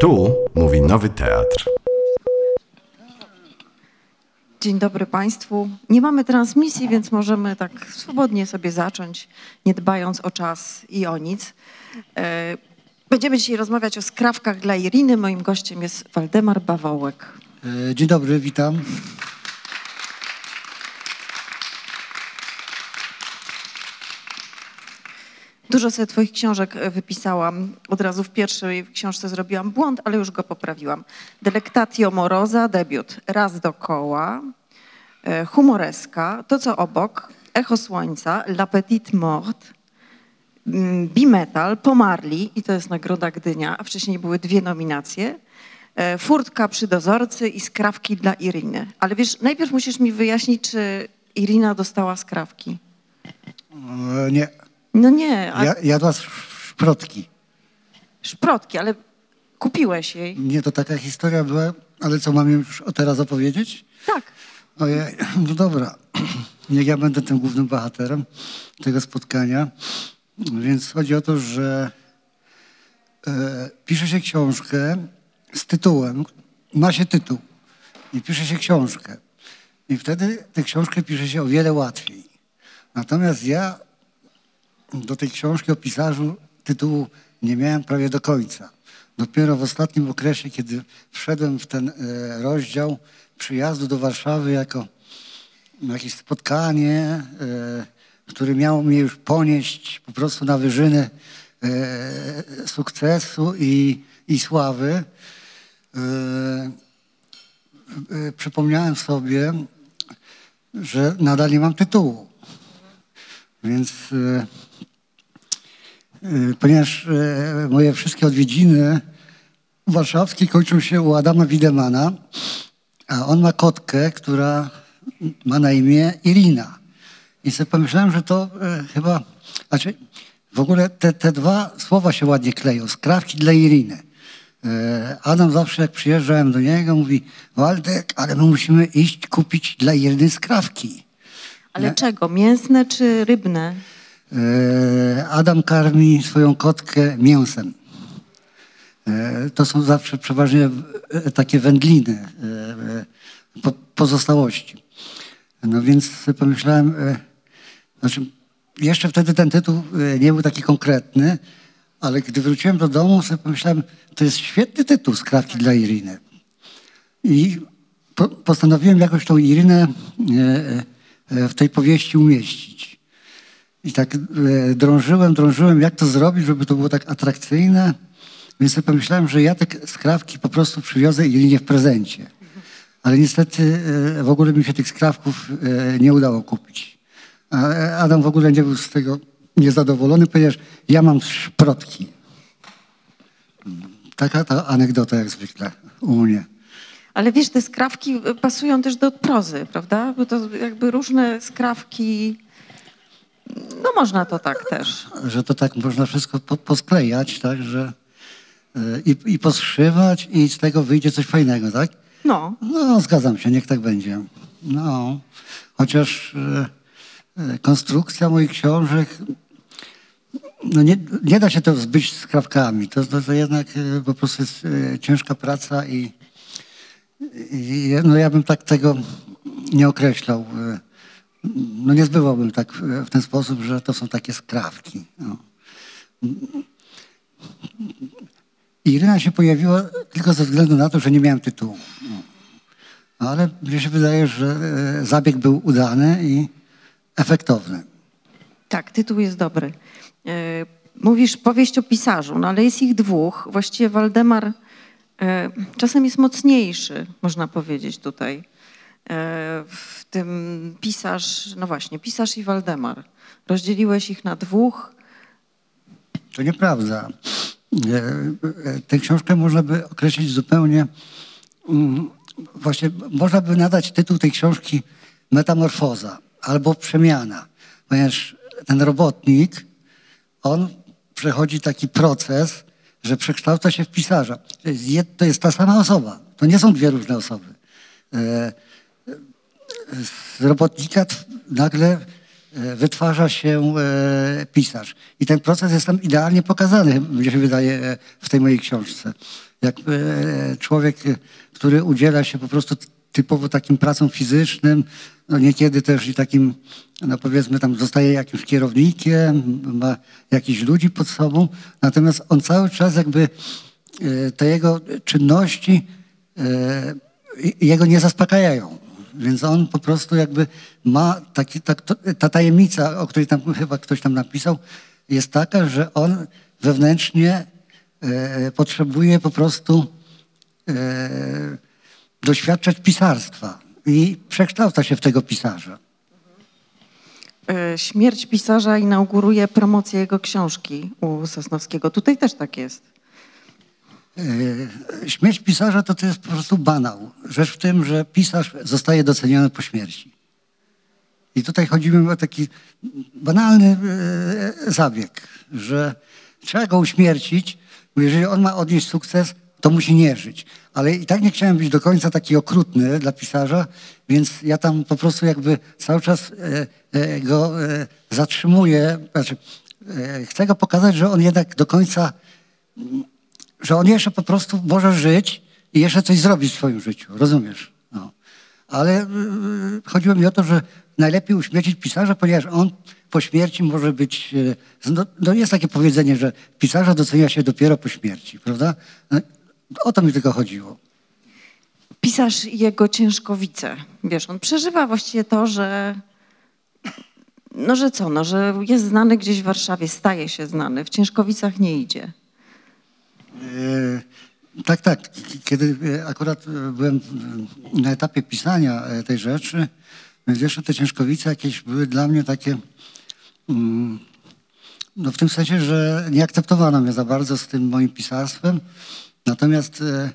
Tu mówi Nowy Teatr. Dzień dobry Państwu. Nie mamy transmisji, więc możemy tak swobodnie sobie zacząć, nie dbając o czas i o nic. E, Będziemy dzisiaj rozmawiać o skrawkach dla Iriny. Moim gościem jest Waldemar Bawołek. E, Dzień dobry, witam. Dużo sobie Twoich książek e, wypisałam. Od razu w pierwszej książce zrobiłam błąd, ale już go poprawiłam. Delectatio Moroza, debiut. Raz dokoła. E, Humoreska, To co obok. Echo Słońca, La Petite Morte. mm, Bimetal, Pomarli i to jest Nagroda Gdynia, a wcześniej były dwie nominacje. E, Furtka przy dozorcy i skrawki dla Iriny. Ale wiesz, najpierw musisz mi wyjaśnić, czy Irina dostała skrawki. Nie, No nie, a ja, jadła sz- szprotki. szprotki, ale kupiłeś jej. Nie, to taka historia była, ale co mam już teraz opowiedzieć? Tak. Ojej, no dobra. Niech ja będę tym głównym bohaterem tego spotkania. Więc chodzi o to, że e, pisze się książkę z tytułem, ma się tytuł i pisze się książkę. I wtedy tę książkę pisze się o wiele łatwiej. Natomiast ja do tej książki o pisarzu tytułu nie miałem prawie do końca. Dopiero w ostatnim okresie, kiedy wszedłem w ten e, rozdział przyjazdu do Warszawy jako jakieś spotkanie, e, które miało mnie już ponieść po prostu na wyżyny e, sukcesu i, i sławy, przypomniałem sobie, że nadal nie mam tytułu. Więc e, e, ponieważ e, moje wszystkie odwiedziny warszawskie kończą się u Adama Widemana, a on ma kotkę, która ma na imię Irina. I sobie pomyślałem, że to chyba, znaczy w ogóle te, te dwa słowa się ładnie kleją, skrawki dla Iriny. Adam zawsze jak przyjeżdżałem do niego mówi, Waldek, ale my musimy iść kupić dla Iriny skrawki. Ale czego? Mięsne czy rybne? E, Adam karmi swoją kotkę mięsem. E, To są zawsze przeważnie e, takie wędliny, e, po- pozostałości. No więc pomyślałem, znaczy jeszcze wtedy ten tytuł nie był taki konkretny, ale gdy wróciłem do domu, sobie pomyślałem, to jest świetny tytuł Skrawki dla Iriny. I po, postanowiłem jakoś tą Irynę e, w tej powieści umieścić. I tak e, drążyłem, drążyłem, jak to zrobić, żeby to było tak atrakcyjne. Więc sobie pomyślałem, że ja te skrawki po prostu przywiozę Irinie w prezencie. Ale niestety e, w ogóle mi się tych skrawków e, nie udało kupić. Adam w ogóle nie był z tego niezadowolony, ponieważ ja mam szprotki. Taka ta anegdota jak zwykle u mnie. Ale wiesz, te skrawki y, pasują też do prozy, prawda? Bo to jakby różne skrawki. No można to tak też. że to tak można wszystko po, posklejać, tak, że e, i, i poszywać i z tego wyjdzie coś fajnego, tak? No, No, zgadzam się, niech tak będzie. No, chociaż e, konstrukcja moich książek, no nie, nie da się to zbyć z krawkami. To, to, to jednak e, po prostu jest e, ciężka praca i no ja bym tak tego nie określał. e, No nie zbywałbym tak e, w ten sposób, że to są takie skrawki. No. Iryna się pojawiła tylko ze względu na to, że nie miałem tytułu. No. Ale mnie się wydaje, że e, zabieg był udany i efektowny. tak, tytuł jest dobry. Mówisz powieść o pisarzu, no ale jest ich dwóch. Właściwie Waldemar czasem jest mocniejszy, można powiedzieć tutaj. E, W tym pisarz, no właśnie, pisarz i Waldemar. Rozdzieliłeś ich na dwóch. To nieprawda. E, e, Tę książkę można by określić zupełnie. mm, Właśnie można by nadać tytuł tej książki Metamorfoza albo Przemiana, ponieważ ten robotnik, on przechodzi taki proces, że przekształca się w pisarza. To jest, ta sama osoba. To nie są dwie różne osoby. E, z robotnika nagle e, wytwarza się e, pisarz. I ten proces jest tam idealnie pokazany, mnie się wydaje, e, w tej mojej książce. jak e, człowiek, e, który udziela się po prostu typowo takim pracą fizycznym, no niekiedy też i takim, no powiedzmy tam zostaje jakimś kierownikiem, ma jakichś ludzi pod sobą, natomiast on cały czas jakby e, te jego czynności e, jego nie zaspokajają. Więc on po prostu jakby ma taki, tak, to, ta tajemnica, o której tam chyba ktoś tam napisał, jest taka, że on wewnętrznie e, potrzebuje po prostu doświadczać pisarstwa i przekształca się w tego pisarza. E, Śmierć pisarza inauguruje promocję jego książki u Sosnowskiego. Tutaj też tak jest. E, Śmierć pisarza to, to jest po prostu banał. Rzecz w tym, że pisarz zostaje doceniony po śmierci. I tutaj chodzimy o taki banalny e, zabieg, że trzeba go uśmiercić, bo jeżeli on ma odnieść sukces, to musi nie żyć. Ale i tak nie chciałem być do końca taki okrutny dla pisarza, więc ja tam po prostu jakby cały czas e, e, go e, zatrzymuję. Znaczy, chcę go pokazać, że on jednak do końca że on jeszcze po prostu może żyć i jeszcze coś zrobić w swoim życiu, rozumiesz? No. Ale chodziło mi o to, że najlepiej uśmiercić pisarza, ponieważ on po śmierci może być... No, no jest takie powiedzenie, że pisarza docenia się dopiero po śmierci, prawda? No, o to mi tylko chodziło. Pisarz i jego ciężkowice. Wiesz, on przeżywa właściwie to, że no że co, no, że jest znany gdzieś w Warszawie, staje się znany, w Ciężkowicach nie idzie. E, Tak, tak. Kiedy e, akurat e, byłem e, na etapie pisania tej rzeczy, więc jeszcze te ciężkowice jakieś były dla mnie takie, mm, no w tym sensie, że nie akceptowano mnie za bardzo z tym moim pisarstwem. Natomiast e,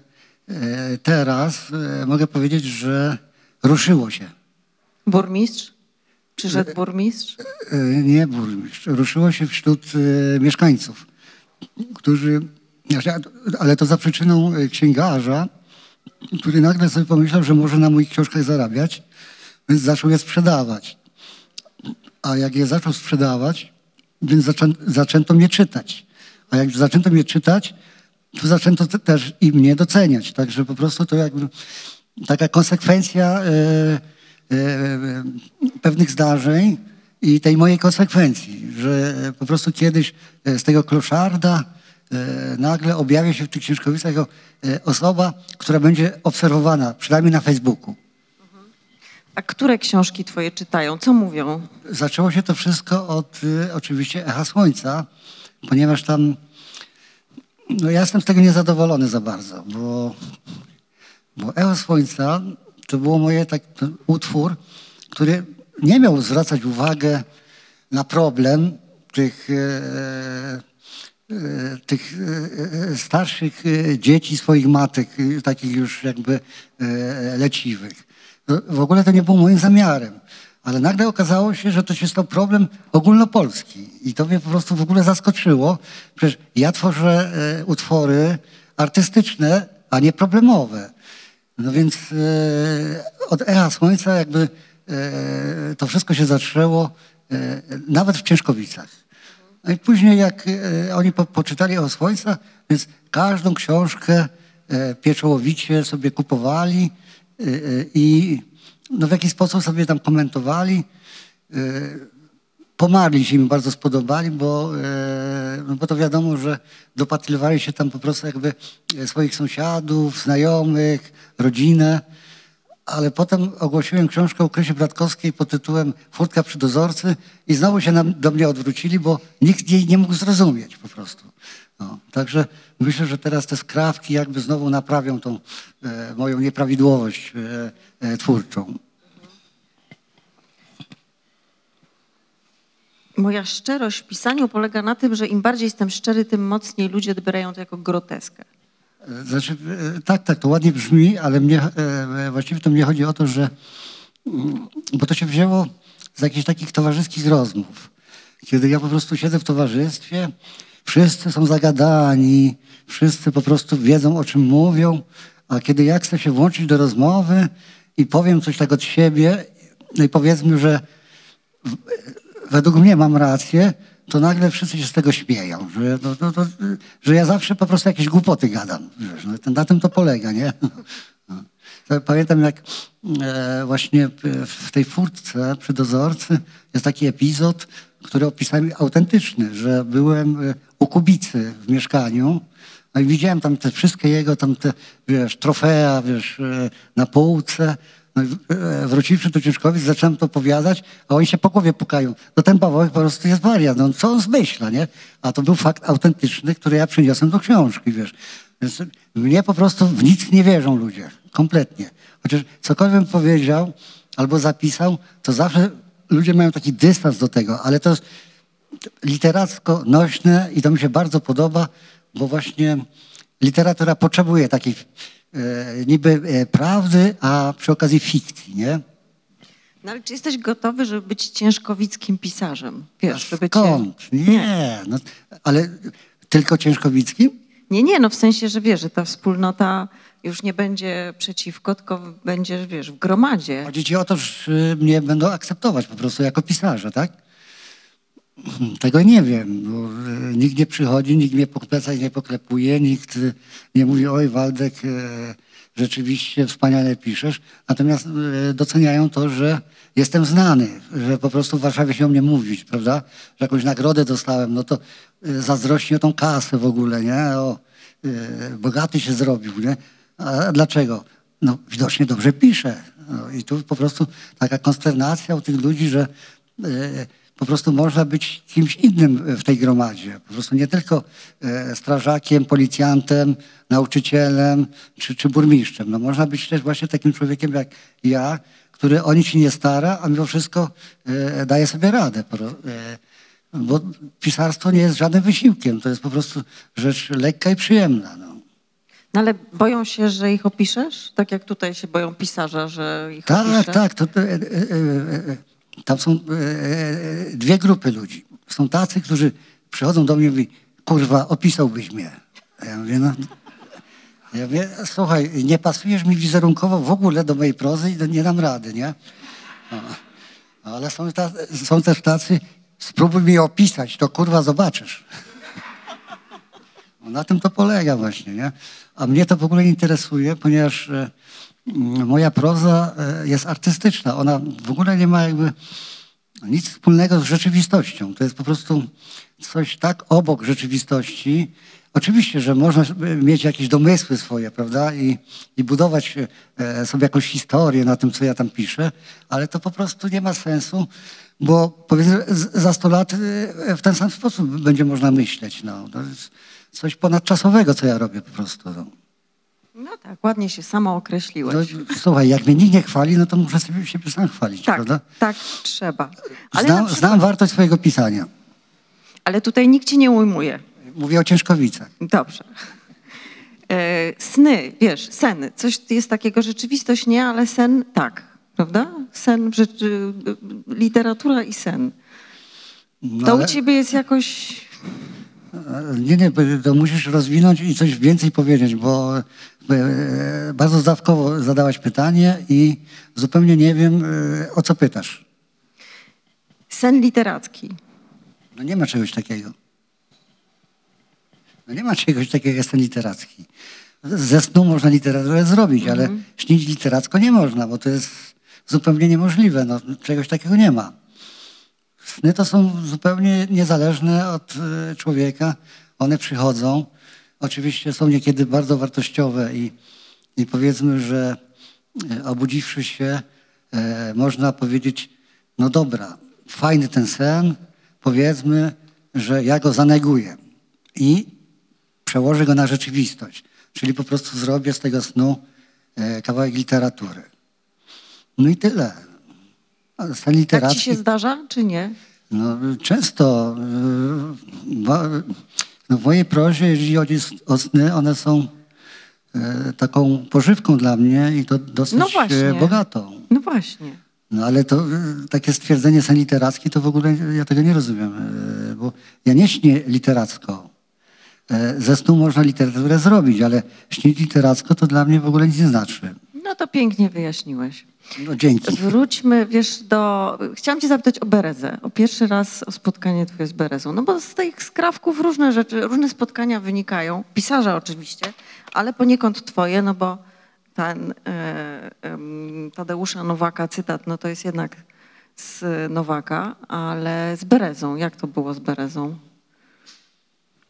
e, teraz e, mogę powiedzieć, że ruszyło się. Burmistrz? Przyszedł burmistrz? Nie burmistrz. Ruszyło się wśród mieszkańców, którzy, ale to za przyczyną księgarza, który nagle sobie pomyślał, że może na moich książkach zarabiać, więc zaczął je sprzedawać. A jak je zaczął sprzedawać, więc zaczę, zaczęto mnie czytać. A jak zaczęto mnie czytać, to zaczęto te- też i mnie doceniać. Także po prostu to jakby taka konsekwencja e, e, pewnych zdarzeń i tej mojej konsekwencji, że po prostu kiedyś e, z tego kloszarda e, nagle objawia się w tych e, osoba, która będzie obserwowana, przynajmniej na Facebooku. A które książki twoje czytają? Co mówią? Zaczęło się to wszystko od oczywiście Echa Słońca, ponieważ tam no ja jestem z tego niezadowolony za bardzo, bo, bo Echo Słońca to było moje tak, utwór, który nie miał zwracać uwagę na problem tych, e, e, tych e, e, starszych e, dzieci swoich matek, takich już jakby e, leciwych. No, W ogóle to nie było moim zamiarem. Ale nagle okazało się, że to się stał problem ogólnopolski. I to mnie po prostu w ogóle zaskoczyło. Przecież ja tworzę e, utwory artystyczne, a nie problemowe. No więc e, od Echa Słońca jakby e, to wszystko się zaczęło e, nawet w Ciężkowicach. No i później jak e, oni po, poczytali o Słońca, więc każdą książkę e, pieczołowicie sobie kupowali e, e, i no, w jakiś sposób sobie tam komentowali. E, Pomarli się mi bardzo spodobali, bo, e, no bo to wiadomo, że dopatrywali się tam po prostu jakby e, swoich sąsiadów, znajomych, rodzinę. Ale potem ogłosiłem książkę o Krysie Bratkowskiej pod tytułem Furtka przy dozorcy i znowu się do mnie odwrócili, bo nikt jej nie mógł zrozumieć po prostu. No, także myślę, że teraz te skrawki jakby znowu naprawią tą e, moją nieprawidłowość e, e, twórczą. Moja szczerość w pisaniu polega na tym, że im bardziej jestem szczery, tym mocniej ludzie odbierają to jako groteskę. E, Znaczy, e, tak, tak, to ładnie brzmi, ale mnie, e, właściwie to mnie chodzi o to, że, mm, bo to się wzięło z jakichś takich towarzyskich rozmów. Kiedy ja po prostu siedzę w towarzystwie, wszyscy są zagadani, wszyscy po prostu wiedzą, o czym mówią, a kiedy ja chcę się włączyć do rozmowy i powiem coś tak od siebie, no i powiedzmy, że według mnie mam rację, to nagle wszyscy się z tego śmieją, że, no, no, to, że ja zawsze po prostu jakieś głupoty gadam. Wiesz, no, to- na tym to polega, nie? No. To Pamiętam, jak e, właśnie w- w tej furtce przy dozorcy jest taki epizod, który opisałem autentyczny, że byłem e, u Kubicy w mieszkaniu no i widziałem tam te wszystkie jego tam te, wiesz, trofea, wiesz, e, na półce. No e, wróciwszy do Ciężkowic, zacząłem to opowiadać, a oni się po głowie pukają. No ten Pawełek po prostu jest wariat, no co on zmyśla, nie? A to był fakt autentyczny, który ja przyniosłem do książki, wiesz. Więc mnie po prostu w nic nie wierzą ludzie, kompletnie. Chociaż cokolwiek bym powiedział albo zapisał, to zawsze ludzie mają taki dystans do tego, ale to jest literacko nośne i to mi się bardzo podoba, bo właśnie literatura potrzebuje takiej e, niby e, prawdy, a przy okazji fikcji, nie? No ale czy jesteś gotowy, żeby być ciężkowickim pisarzem? Wiesz, żeby cię... Skąd? Nie, no, ale tylko ciężkowickim? Nie, nie, no w sensie, że wiesz, że ta wspólnota już nie będzie przeciwko, tylko będzie, wiesz, w gromadzie. Chodzi ci o to, że mnie będą akceptować po prostu jako pisarza, tak? Tego nie wiem, bo e, nikt nie przychodzi, nikt mnie po plecach nie poklepuje, nikt e, nie mówi, oj Waldek, e, rzeczywiście wspaniale piszesz. Natomiast doceniają to, że jestem znany, że po prostu w Warszawie się o mnie mówić, prawda? Że jakąś nagrodę dostałem, no to zazdrośnie tą kasę w ogóle, nie? O, bogaty się zrobił, nie? Dlaczego? No widocznie dobrze piszę. No, I tu po prostu taka konsternacja u tych ludzi, że e, po prostu można być kimś innym w tej gromadzie. Po prostu nie tylko e, strażakiem, policjantem, nauczycielem czy, czy burmistrzem. No, można być też właśnie takim człowiekiem jak ja, który o nic się nie stara, a mimo wszystko e, daje sobie radę. Bo pisarstwo nie jest żadnym wysiłkiem. To jest po prostu rzecz lekka i przyjemna. No. No ale boją się, że ich opiszesz? Tak jak tutaj się boją pisarza, że ich Tak, opisze? tak. To, to, e, e, e, tam są e, e, dwie grupy ludzi. Są tacy, którzy przychodzą do mnie i mówią, kurwa, opisałbyś mnie. A ja mówię, no... Ja mówię, słuchaj, nie pasujesz mi wizerunkowo w ogóle do mojej prozy i nie dam rady, nie? No. Ale są, ta, są też tacy, spróbuj mi opisać, to kurwa zobaczysz. No, na tym to polega właśnie, nie? A mnie to w ogóle interesuje, ponieważ e, moja proza e, jest artystyczna. Ona w ogóle nie ma jakby nic wspólnego z rzeczywistością. To jest po prostu coś tak obok rzeczywistości. Oczywiście, że można mieć jakieś domysły swoje, prawda? I, i budować e, sobie jakąś historię na tym, co ja tam piszę, ale to po prostu nie ma sensu, bo powiedzmy za 100 lat w ten sam sposób będzie można myśleć. No. Coś ponadczasowego, co ja robię po prostu. No. No tak, ładnie się samo No, określiłeś. słuchaj, jak mnie nikt nie chwali, no to muszę sobie siebie sam chwalić, tak, prawda? tak, trzeba. Ale, Znam, na przykład, znam wartość swojego pisania. ale tutaj nikt ci nie ujmuje. Mówię o Ciężkowicach. Dobrze. E, sny, wiesz, sen. Coś jest takiego, rzeczywistość nie, ale sen tak, prawda? Sen, rzeczy, literatura i sen. No, To ale- u ciebie jest jakoś... Nie, nie, to musisz rozwinąć i coś więcej powiedzieć, bo e, bardzo zdawkowo zadałaś pytanie i zupełnie nie wiem, e, o co pytasz. Sen literacki. No nie ma czegoś takiego. No nie ma czegoś takiego jak sen literacki. Ze snu można literaturę zrobić, ale śnić literacko nie można, bo to jest zupełnie niemożliwe. No, czegoś takiego nie ma. Sny to są zupełnie niezależne od e, człowieka. One przychodzą. Oczywiście są niekiedy bardzo wartościowe i, i powiedzmy, że e, obudziwszy się, e, można powiedzieć, no dobra, fajny ten sen, powiedzmy, że ja go zaneguję i przełożę go na rzeczywistość. Czyli po prostu zrobię z tego snu e, kawałek literatury. No i tyle. Sen Tak literacki... ci się zdarza, czy nie? No, często y, no, w mojej prozie, jeżeli chodzi o sny, one są e, taką pożywką dla mnie i to dosyć No e, bogatą. No właśnie. No ale to y, takie stwierdzenie sen literacki, to w ogóle ja tego nie rozumiem, bo ja nie śnię literacko. Ze snu można literaturę zrobić, ale śnić literacko to dla mnie w ogóle nic nie znaczy. No to pięknie wyjaśniłeś. No dzięki. Wróćmy, wiesz, do... Chciałam cię zapytać o Berezę. O pierwszy raz o spotkanie twoje z Berezą. No bo z tych skrawków różne rzeczy, różne spotkania wynikają. Pisarza oczywiście, ale poniekąd twoje, no bo ten e, em, Tadeusza Nowaka cytat, no to jest jednak z Nowaka, ale z Berezą. Jak to było z Berezą?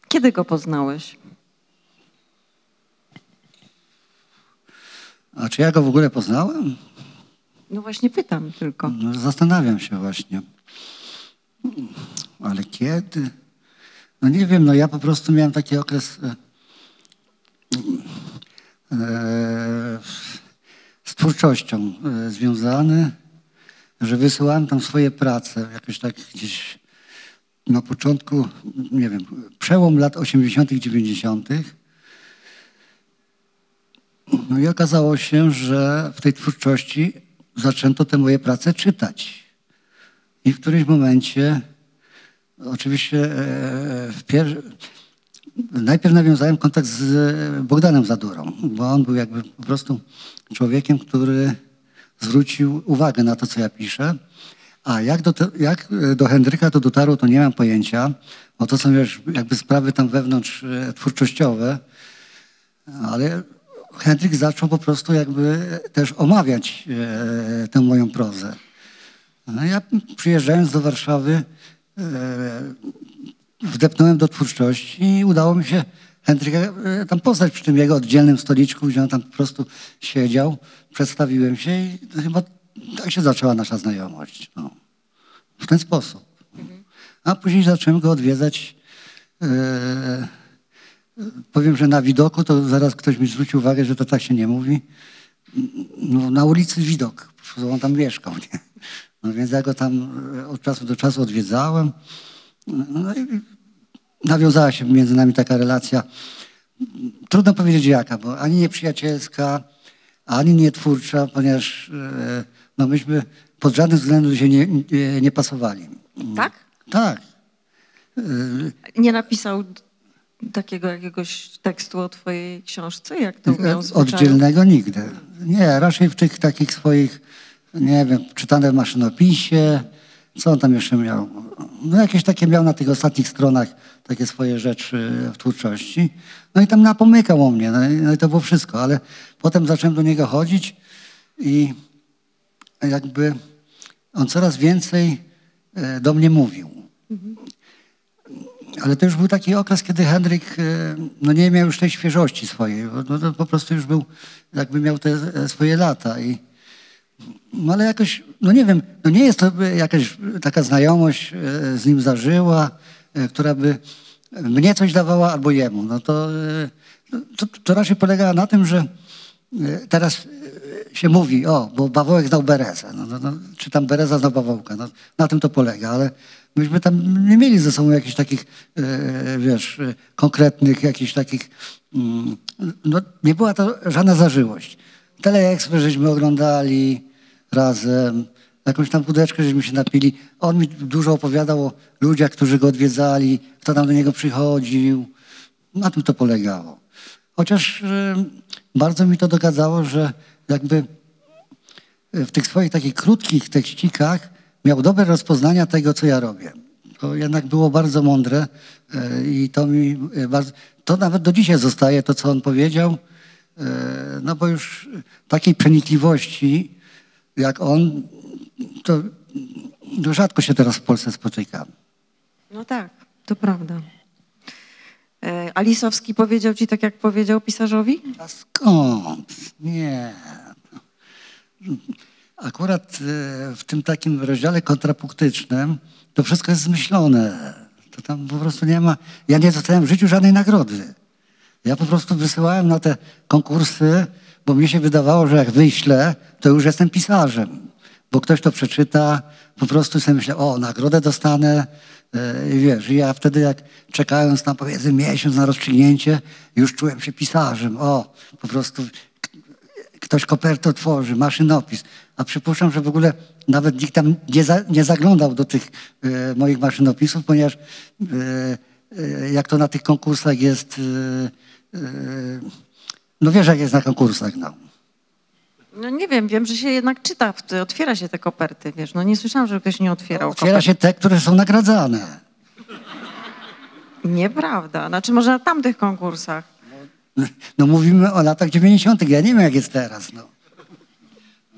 Kiedy go poznałeś? Czy ja go w ogóle poznałem? No właśnie pytam tylko. No, zastanawiam się właśnie. Ale kiedy? No nie wiem, no ja po prostu miałem taki okres e, e, z twórczością e, związany, że wysyłałem tam swoje prace, jakoś tak gdzieś na początku, nie wiem, przełom lat 80., 90. No i okazało się, że w tej twórczości zaczęto te moje prace czytać. I w którymś momencie, oczywiście, e, pier... najpierw nawiązałem kontakt z Bogdanem Zadurą, bo on był jakby po prostu człowiekiem, który zwrócił uwagę na to, co ja piszę. A jak do, te, jak do Hendryka to dotarło, to nie mam pojęcia, bo to są już jakby sprawy tam wewnątrz e, twórczościowe, ale Hendryk zaczął po prostu jakby też omawiać e, tę moją prozę. No ja przyjeżdżając do Warszawy e, wdepnąłem do twórczości i udało mi się Hendryka e, tam poznać przy tym jego oddzielnym stoliczku, gdzie on tam po prostu siedział. Przedstawiłem się i chyba tak się zaczęła nasza znajomość. No. W ten sposób. A później zacząłem go odwiedzać e, Powiem, że na widoku to zaraz ktoś mi zwrócił uwagę, że to tak się nie mówi. No, na ulicy Widok, on tam mieszkał. Nie? No więc ja go tam e, od czasu do czasu odwiedzałem. No i nawiązała się między nami taka relacja. Trudno powiedzieć jaka, bo ani nie przyjacielska, ani nie twórcza, ponieważ e, no myśmy pod żadnym względem się nie, nie, nie pasowali. Tak? Tak. Nie napisał takiego jakiegoś tekstu o twojej książce? Jak to miał zwyczaju? Oddzielnego nigdy. Nie, raczej w tych takich swoich, nie wiem, czytane w maszynopisie. Co on tam jeszcze miał? No jakieś takie miał na tych ostatnich stronach takie swoje rzeczy w twórczości. No i tam napomykał o mnie, no i, no i to było wszystko. Ale potem zacząłem do niego chodzić i jakby on coraz więcej e, do mnie mówił. Ale to już był taki okres, kiedy Henryk e, no nie miał już tej świeżości swojej. No to po prostu już był, jakby miał te e, swoje lata. I, no ale jakoś, no nie wiem, no nie jest to jakaś taka znajomość e, z nim zażyła, która by mnie coś dawała albo jemu. No to, no to, to raczej polegała na tym, że teraz się mówi, o, bo Bawołek znał Berezę, no, no, no, czy tam Bereza znał Bawołka, no, na tym to polega, ale myśmy tam nie mieli ze sobą jakichś takich, e, wiesz, e, konkretnych, jakichś takich, mm, no nie była to żadna zażyłość. Teleekspres żeśmy oglądali razem, jakąś tam wódeczkę żeśmy się napili. On mi dużo opowiadał o ludziach, którzy go odwiedzali, kto tam do niego przychodził. Na tym to polegało. Chociaż e, bardzo mi to dogadzało, że jakby w tych swoich takich krótkich tekścikach miał dobre rozpoznania tego, co ja robię. To jednak było bardzo mądre e, i to mi e, bardzo, to nawet do dzisiaj zostaje to, co on powiedział, e, no bo już takiej przenikliwości jak on, to no rzadko się teraz w Polsce spotyka. No tak, to prawda. E, A Lisowski powiedział ci tak, jak powiedział pisarzowi? A skąd? Nie. Akurat e, w tym takim rozdziale kontrapunktycznym to wszystko jest zmyślone. To tam po prostu nie ma. Ja nie dostałem w życiu żadnej nagrody. Ja po prostu wysyłałem na te konkursy, bo mi się wydawało, że jak wyślę, to już jestem pisarzem. Bo ktoś to przeczyta, po prostu sobie myślę, o, nagrodę dostanę. E, I wiesz, ja wtedy jak czekając na powiedzmy miesiąc na rozstrzygnięcie, już czułem się pisarzem. O, po prostu ktoś kopertę otworzy, maszynopis. A przypuszczam, że w ogóle nawet nikt tam nie, za, nie zaglądał do tych e, moich maszynopisów, ponieważ e, e, jak to na tych konkursach jest, e, e, no wiesz jak jest na konkursach, no. No nie wiem, wiem, że się jednak czyta, otwiera się te koperty, wiesz. No nie słyszałam, żeby ktoś nie otwierał Otwiera kopert. się te, które są nagradzane. Nieprawda. Znaczy może na tamtych konkursach. No mówimy o latach 90. Ja nie wiem, jak jest teraz. No.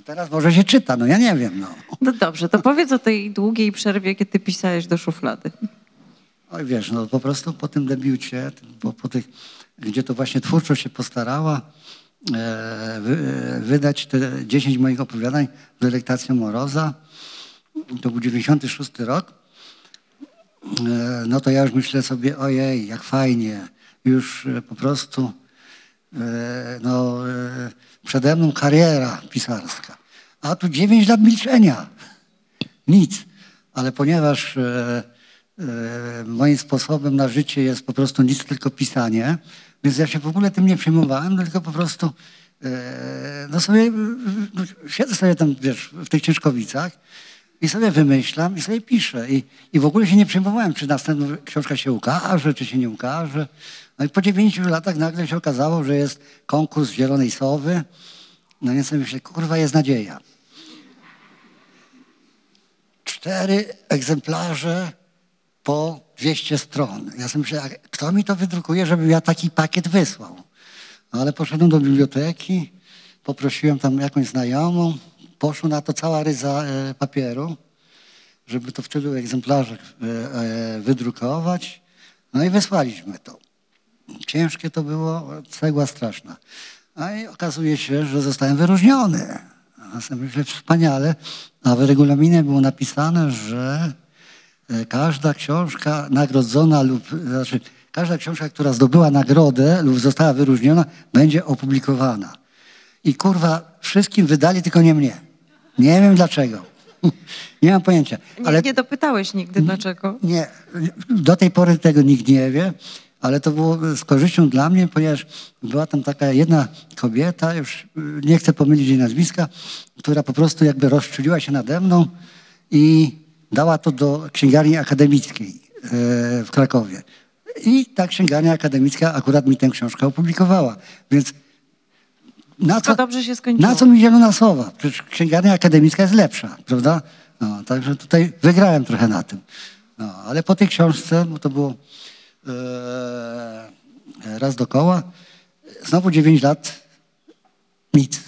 Teraz może się czyta, no ja nie wiem. No. No dobrze, to powiedz o tej długiej przerwie, kiedy pisałeś do szuflady. Oj wiesz, no po prostu po tym debiucie, po, po tych, gdzie to właśnie twórczość się postarała e, e, wydać te 10 moich opowiadań z delektacją Moroza, to był 96 rok, e, no to ja już myślę sobie, ojej, jak fajnie, już e, po prostu no, e, przede mną kariera pisarska. A tu 9 lat milczenia. Nic. Ale ponieważ e, e, moim sposobem na życie jest po prostu nic, tylko pisanie, więc ja się w ogóle tym nie przejmowałem, tylko po prostu e, no sobie, no, siedzę sobie tam, wiesz, w tych Ciężkowicach i sobie wymyślam i sobie piszę. I, I w ogóle się nie przejmowałem, czy następna książka się ukaże, czy się nie ukaże. No i po dziewięciu latach nagle się okazało, że jest konkurs Zielonej Sowy. No więc sobie myślę, kurwa, jest nadzieja. Cztery egzemplarze po 200 stron. Ja sobie myślę, kto mi to wydrukuje, żebym ja taki pakiet wysłał? No, ale poszedłem do biblioteki, poprosiłem tam jakąś znajomą, poszło na to cała ryza e, papieru, żeby to w tylu egzemplarzach e, e, wydrukować. No i wysłaliśmy to. Ciężkie to było, cegła straszna. A i okazuje się, że zostałem wyróżniony. A sobie wspaniale. A w regulaminie było napisane, że każda książka nagrodzona lub, znaczy każda książka, która zdobyła nagrodę lub została wyróżniona, będzie opublikowana. I kurwa, wszystkim wydali, tylko nie mnie. Nie wiem dlaczego. Nie mam pojęcia. Nie, Ale nie dopytałeś nigdy dlaczego. nie, do tej pory tego nikt nie wie, ale to było z korzyścią dla mnie, ponieważ była tam taka jedna kobieta, już y, nie chcę pomylić jej nazwiska, która po prostu jakby rozczuliła się nade mną i dała to do księgarni akademickiej e, w Krakowie. I ta księgarnia akademicka akurat mi tę książkę opublikowała. Więc na co, dobrze się skończyło. na co mi zielona słowa? Przecież księgarnia akademicka jest lepsza, prawda? No, także tutaj wygrałem trochę na tym. No, ale po tej książce, bo to było e, raz dokoła, znowu 9 lat, nic.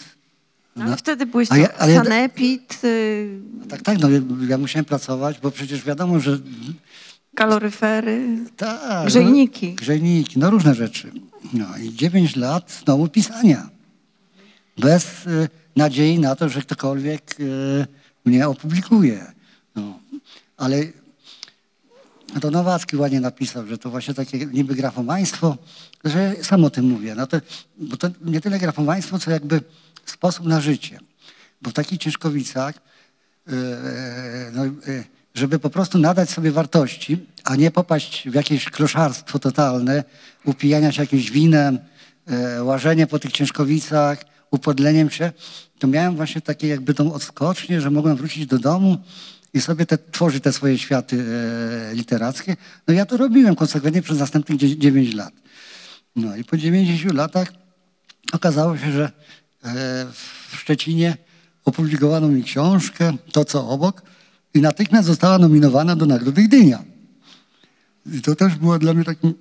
No, ale wtedy byłeś A ja- ale sanepid, y, Tak, tak, no ja musiałem pracować, bo przecież wiadomo, że kaloryfery. tak. Grzejniki. No, grzejniki, no różne rzeczy. No i 9 lat znowu pisania. Bez y, nadziei na to, że ktokolwiek y, mnie opublikuje. No. Ale to Nowacki ładnie napisał, że to właśnie takie niby grafomaństwo, że sam o tym mówię. No to, bo to nie tyle grafomaństwo, co jakby sposób na życie. Bo w takich Ciężkowicach, yy, no, żeby po prostu nadać sobie wartości, a nie popaść w jakieś kloszarstwo totalne, upijania się jakimś winem, łażenie po tych Ciężkowicach, upodleniem się, to miałem właśnie takie jakby tą odskocznię, że mogłem wrócić do domu i sobie te, tworzyć te swoje światy e, literackie. No ja to robiłem konsekwentnie przez następnych dzie- 9 lat. No i po 90 latach okazało się, że e, w Szczecinie opublikowano mi książkę, to co obok, i natychmiast została nominowana do Nagrody Gdynia. I to też było dla mnie takim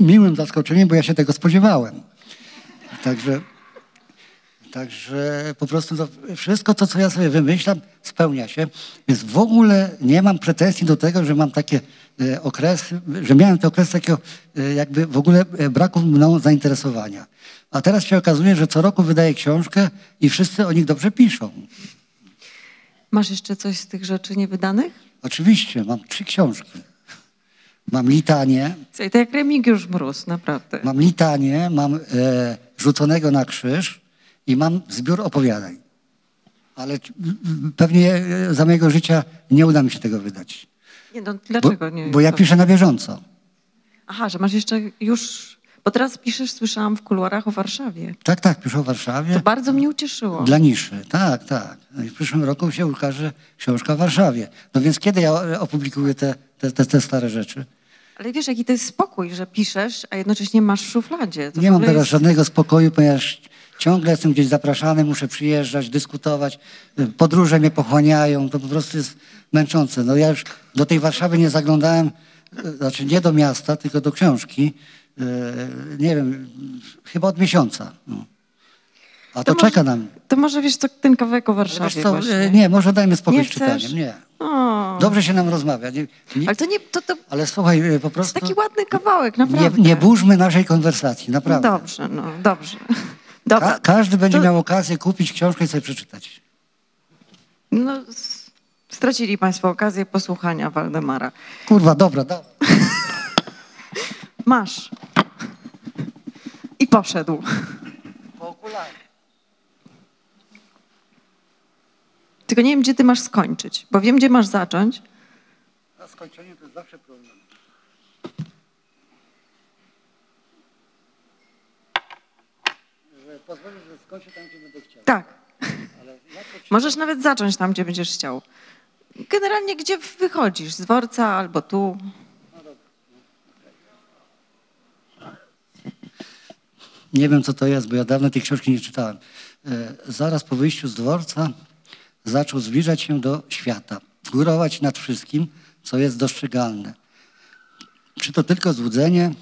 miłym zaskoczeniem, bo ja się tego spodziewałem. Także, także po prostu to wszystko to, co ja sobie wymyślam, spełnia się. Więc w ogóle nie mam pretensji do tego, że mam takie e, okresy, że miałem te okresy takiego e, jakby w ogóle e, braku mną zainteresowania. A teraz się okazuje, że co roku wydaję książkę i wszyscy o nich dobrze piszą. Masz jeszcze coś z tych rzeczy niewydanych? Oczywiście, mam trzy książki. Mam litanie, Słuchaj, to jak Remigiusz Mróz, naprawdę. mam litanie, mam e, rzuconego na krzyż i mam zbiór opowiadań. Ale pewnie e, za mojego życia nie uda mi się tego wydać. Nie, no Bo, dlaczego nie? bo ja To- piszę na bieżąco. Aha, że masz jeszcze już... Bo teraz piszesz, słyszałam w kuluarach o Warszawie. Tak, tak, piszę o Warszawie. To bardzo mnie ucieszyło. Dla niszy, tak, tak. No w przyszłym roku się ukaże książka o Warszawie. No więc kiedy ja e, opublikuję te, te, te, te stare rzeczy? Ale wiesz, jaki to jest spokój, że piszesz, a jednocześnie masz w szufladzie. To Nie mam teraz jest... żadnego spokoju, ponieważ Ciągle jestem gdzieś zapraszany, muszę przyjeżdżać, dyskutować. Podróże mnie pochłaniają, to po prostu jest męczące. No ja już do tej Warszawy nie zaglądałem, y, znaczy nie do miasta, tylko do książki. y, Nie wiem, chyba od miesiąca. No. A to, może- czeka na mnie. To może wiesz co, ten kawałek o Warszawie co, y, nie, może dajmy spokój Nie z czytaniem. Nie. O, Dobrze się nam rozmawia. Nie, nie, ale to nie, to, to ale słuchaj, po jest prostu taki ładny kawałek, nie, naprawdę. nie burzmy naszej konwersacji, naprawdę. Dobrze, no, dobrze. Dobra, Ka- każdy będzie to- miał okazję kupić książkę i sobie przeczytać. No, stracili Państwo okazję posłuchania Waldemara. Kurwa, dobra, dobra. Masz. I poszedł. Tylko nie wiem, gdzie ty masz skończyć, bo wiem, gdzie masz zacząć. Na skończenie to jest zawsze problem. Że pozwolisz, że skończę tam, gdzie będę chciał. Tak. Możesz nawet zacząć tam, gdzie będziesz chciał. Generalnie gdzie wychodzisz? Z dworca albo tu. Nie wiem, co to jest, bo ja dawno tej książki nie czytałem. E, Zaraz po wyjściu z dworca zaczął zbliżać się do świata, górować nad wszystkim, co jest dostrzegalne. Czy to tylko złudzenie?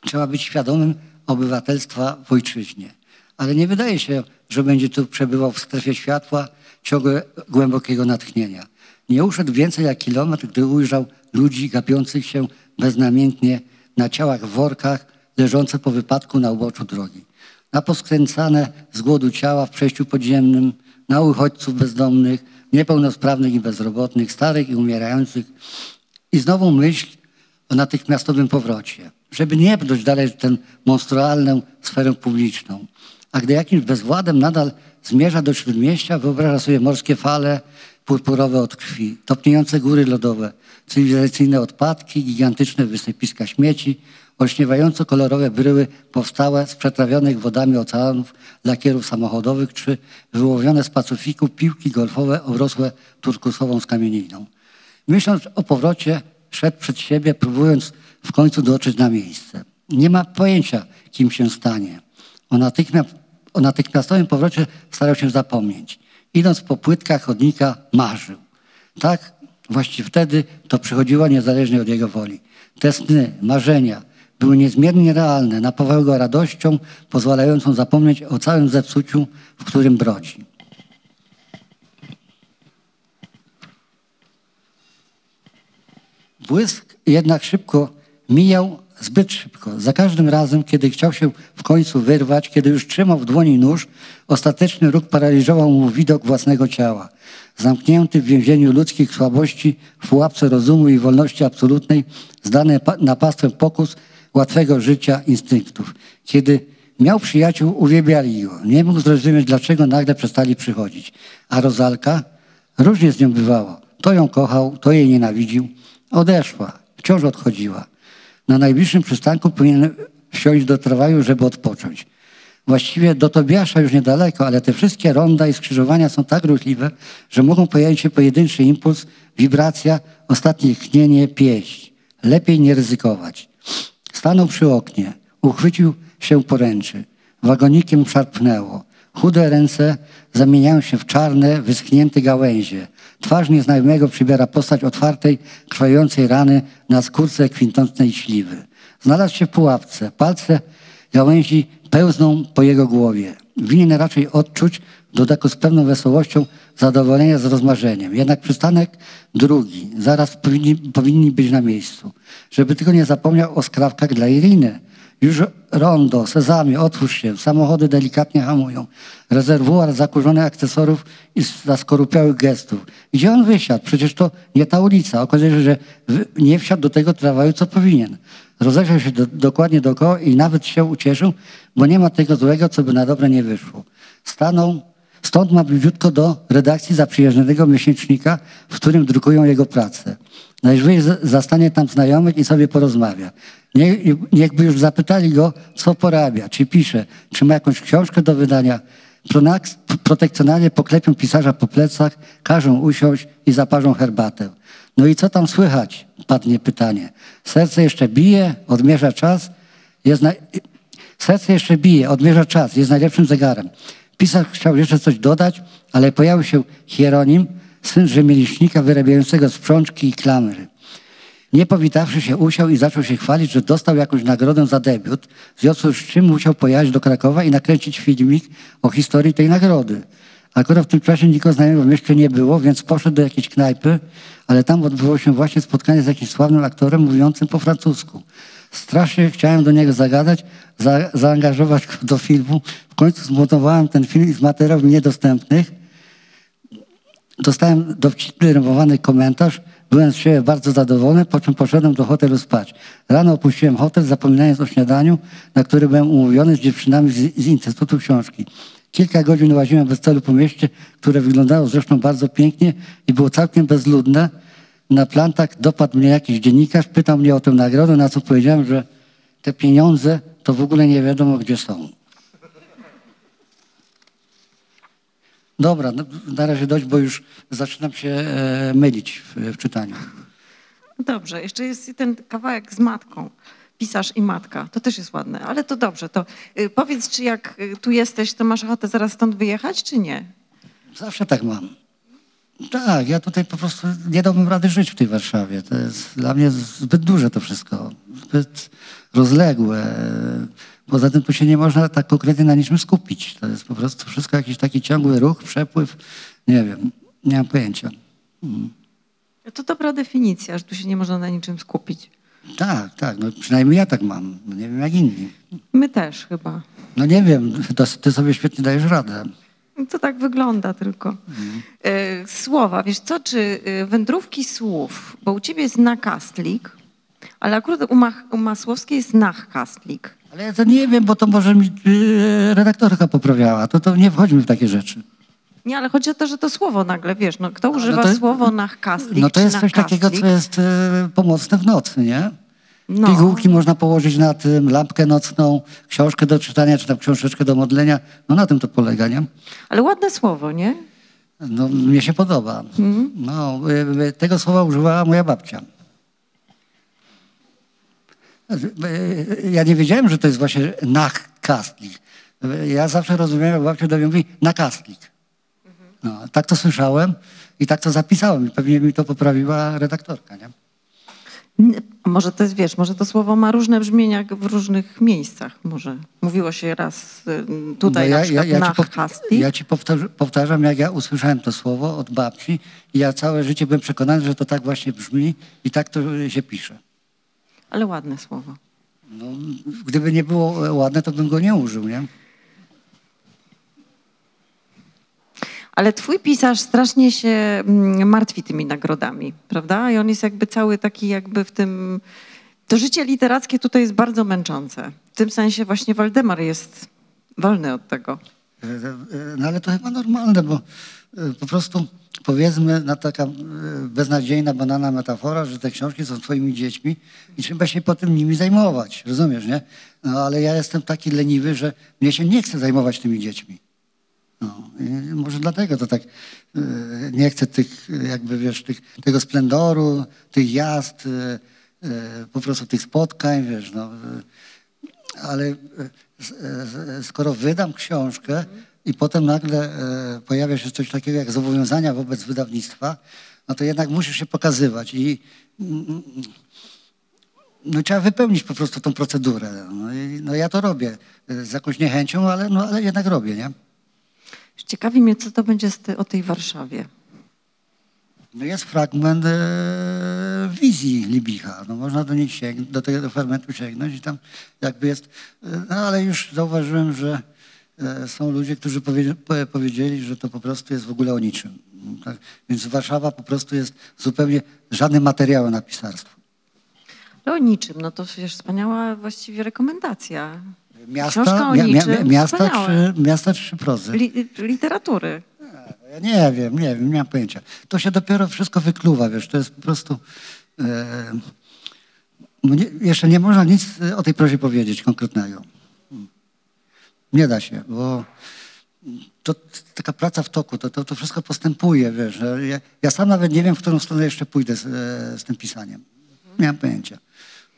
Trzeba być świadomym obywatelstwa w ojczyźnie. Ale nie wydaje się, że będzie tu przebywał w strefie światła ciągle głębokiego natchnienia. Nie uszedł więcej jak kilometr, gdy ujrzał ludzi gapiących się beznamiętnie na ciałach w workach, leżące po wypadku na uboczu drogi. Na poskręcane z głodu ciała w przejściu podziemnym, na uchodźców bezdomnych, niepełnosprawnych i bezrobotnych, starych i umierających. I znowu myśl o natychmiastowym powrocie, żeby nie brnąć dalej w tę monstrualną sferę publiczną. A gdy jakimś bezwładem nadal zmierza do śródmieścia, wyobraża sobie morskie fale purpurowe od krwi, topniejące góry lodowe, cywilizacyjne odpadki, gigantyczne wysypiska śmieci, olśniewająco kolorowe bryły powstałe z przetrawionych wodami oceanów, lakierów samochodowych czy wyłowione z Pacyfiku piłki golfowe obrosłe turkusową skamieniną. Myśląc o powrocie, szedł przed siebie, próbując w końcu dotrzeć na miejsce. Nie ma pojęcia, kim się stanie. O, natychmiast, o natychmiastowym powrocie starał się zapomnieć. Idąc po płytkach chodnika, marzył. Tak właściwie wtedy to przychodziło niezależnie od jego woli. Te sny, marzenia były niezmiernie realne, napawały go radością, pozwalającą zapomnieć o całym zepsuciu, w którym brodzi. Błysk jednak szybko mijał, zbyt szybko. Za każdym razem, kiedy chciał się w końcu wyrwać, kiedy już trzymał w dłoni nóż, ostateczny róg paraliżował mu widok własnego ciała. Zamknięty w więzieniu ludzkich słabości, w pułapce rozumu i wolności absolutnej, zdany na pastwę pokus łatwego życia, instynktów. Kiedy miał przyjaciół, uwielbiali go. Nie mógł zrozumieć, dlaczego nagle przestali przychodzić. A Rozalka? Różnie z nią bywało. To ją kochał, to jej nienawidził. Odeszła, wciąż odchodziła. Na najbliższym przystanku powinien wsiąść do tramwaju, żeby odpocząć. Właściwie do Tobiasza już niedaleko, ale te wszystkie ronda i skrzyżowania są tak ruchliwe, że mogą pojawić się pojedynczy impuls, wibracja, ostatnie chnienie, pieśń. Lepiej nie ryzykować. Stanął przy oknie, uchwycił się poręczy. Wagonikiem szarpnęło. Chude ręce zamieniają się w czarne, wyschnięte gałęzie. Twarz nieznajomego przybiera postać otwartej, krwającej rany na skórce kwintącej śliwy. Znalazł się w pułapce. Palce gałęzi pełzną po jego głowie. Winien raczej odczuć, dodaku z pewną wesołością, zadowolenia z rozmarzeniem. Jednak przystanek drugi, zaraz powinni, powinni być na miejscu. Żeby tylko nie zapomniał o skrawkach dla Iriny. Już rondo, sezamie, otwórz się, samochody delikatnie hamują. Rezerwuar zakurzonych akcesorów i zaskorupiałych gestów. Gdzie on wysiadł? Przecież to nie ta ulica. Okazuje się, że nie wsiadł do tego tramwaju, co powinien. Rozejrzał się do, dokładnie dookoła i nawet się ucieszył, bo nie ma tego złego, co by na dobre nie wyszło. Stanął, stąd ma bliziutko do redakcji zaprzyjaźnionego miesięcznika, w którym drukują jego pracę. Najwyżej zastanie tam znajomych i sobie porozmawia. Nie, niechby już zapytali go, co porabia, czy pisze, czy ma jakąś książkę do wydania. Protekcjonalnie poklepią pisarza po plecach, każą usiąść i zaparzą herbatę. No i co tam słychać? Padnie pytanie. Serce jeszcze bije, odmierza czas. Jest na... Serce jeszcze bije, odmierza czas, jest najlepszym zegarem. Pisarz chciał jeszcze coś dodać, ale pojawił się Hieronim, syn rzemieślnika wyrabiającego sprzączki i klamry. Nie powitawszy się, usiął i zaczął się chwalić, że dostał jakąś nagrodę za debiut, w związku z czym musiał pojechać do Krakowa i nakręcić filmik o historii tej nagrody. Akurat w tym czasie nikogo znajomego mieście nie było, więc poszedł do jakiejś knajpy, ale tam odbyło się właśnie spotkanie z jakimś sławnym aktorem mówiącym po francusku. Strasznie chciałem do niego zagadać, za, zaangażować go do filmu. W końcu zmontowałem ten film z materiałów niedostępnych. Dostałem dowcipny, rymowany komentarz. Byłem z siebie bardzo zadowolony, po czym poszedłem do hotelu spać. Rano opuściłem hotel, zapominając o śniadaniu, na który byłem umówiony z dziewczynami z, z Instytutu Książki. Kilka godzin łaziłem bez celu po mieście, które wyglądało zresztą bardzo pięknie i było całkiem bezludne. Na plantach dopadł mnie jakiś dziennikarz, pytał mnie o tę nagrodę, na co powiedziałem, że te pieniądze to w ogóle nie wiadomo gdzie są. Dobra, no, na razie dość, bo już zaczynam się e, mylić w, w czytaniu. Dobrze, jeszcze jest ten kawałek z matką. Pisarz i matka. To też jest ładne, ale to dobrze. To y, powiedz, czy jak y, tu jesteś, to masz ochotę zaraz stąd wyjechać, czy nie? Zawsze tak mam. Tak, ja tutaj po prostu nie dałbym rady żyć w tej Warszawie. To jest dla mnie zbyt duże to wszystko, zbyt rozległe. Poza tym tu się nie można tak konkretnie na niczym skupić. To jest po prostu wszystko jakiś taki ciągły ruch, przepływ. Nie wiem, nie mam pojęcia. To dobra definicja, że tu się nie można na niczym skupić. Tak, tak, no przynajmniej ja tak mam. No nie wiem jak inni. My też chyba. No nie wiem, to, ty sobie świetnie dajesz radę. To tak wygląda tylko. E, Słowa, wiesz co, czy y, wędrówki słów, bo u ciebie jest nakastlik, ale akurat u, Mach, u Masłowskiej jest nachkastlik. Ale ja to nie wiem, bo to może mi yy, redaktorka poprawiała. To, to nie wchodźmy w takie rzeczy. Nie, ale chodzi o to, że to słowo nagle, wiesz, no kto używa to- słowo nachkastlik No to jest coś takiego, co jest e, pomocne w nocy, nie? No. Pigułki można położyć na tym, lampkę nocną, książkę do czytania, czy tam książeczkę do modlenia. No na tym to polega, nie? Ale ładne słowo, nie? No mnie się podoba. Mhm. No, e, e, tego słowa używała moja babcia. Ja nie wiedziałem, że to jest właśnie nachkastlik. E, Ja zawsze rozumiałem, jak babcia do mnie mówi nakastlik. No, tak to słyszałem i tak to zapisałem i pewnie mi to poprawiła redaktorka, nie? Może to jest, wiesz, może to słowo ma różne brzmienia w różnych miejscach. Może mówiło się raz y, tutaj No na przykład ci, powta- nachkastlik. ja ci powtarzam, powtarzam, jak ja usłyszałem to słowo od babci i ja całe życie byłem przekonany, że to tak właśnie brzmi i tak to się pisze. Ale ładne słowo. No, gdyby nie było ładne, to bym go nie użył, nie? Ale twój pisarz strasznie się mm, martwi tymi nagrodami, prawda? I on jest jakby cały taki jakby w tym... To życie literackie tutaj jest bardzo męczące. W tym sensie właśnie Waldemar jest wolny od tego. E, e, No ale to chyba normalne, bo e, po prostu powiedzmy na taka e, beznadziejna, banana metafora, że te książki są twoimi dziećmi i trzeba się potem nimi zajmować, rozumiesz, nie? No ale ja jestem taki leniwy, że mnie się nie chce zajmować tymi dziećmi. No, może dlatego to tak e, nie chcę tych, jakby wiesz, tych, tego splendoru, tych jazd, po prostu tych spotkań, wiesz, no. Ale skoro wydam książkę i potem nagle e, pojawia się coś takiego jak zobowiązania wobec wydawnictwa, no to jednak musisz się pokazywać i mm, no, trzeba wypełnić po prostu tą procedurę. No, i, no ja to robię e, z jakąś niechęcią, ale, no, ale jednak robię, nie? Ciekawi mnie, co to będzie z ty, o tej Warszawie. No jest fragment e, wizji Libicha. No można do niej sięgnąć, do tego fragmentu sięgnąć i tam jakby jest... E, no ale już zauważyłem, że są ludzie, którzy powie, po- powiedzieli, że to po prostu jest w ogóle o niczym. Tak? Więc Warszawa po prostu jest zupełnie żadnym materiałem na pisarstwo. No o niczym, no to wiesz, wspaniała właściwie rekomendacja. Miasta, Książka o mia- mia- miasta, czy, miasta czy prozy? Li, literatury. Ja nie wiem, nie wiem, nie mam pojęcia. To się dopiero wszystko wykluwa, wiesz, to jest po prostu... E, no nie, jeszcze nie można nic o tej prozie powiedzieć konkretnego. Nie da się, bo to taka praca w toku, to, to, to wszystko postępuje, wiesz. Ja, ja sam nawet nie wiem, w którą stronę jeszcze pójdę z, e, z tym pisaniem. Nie mam pojęcia.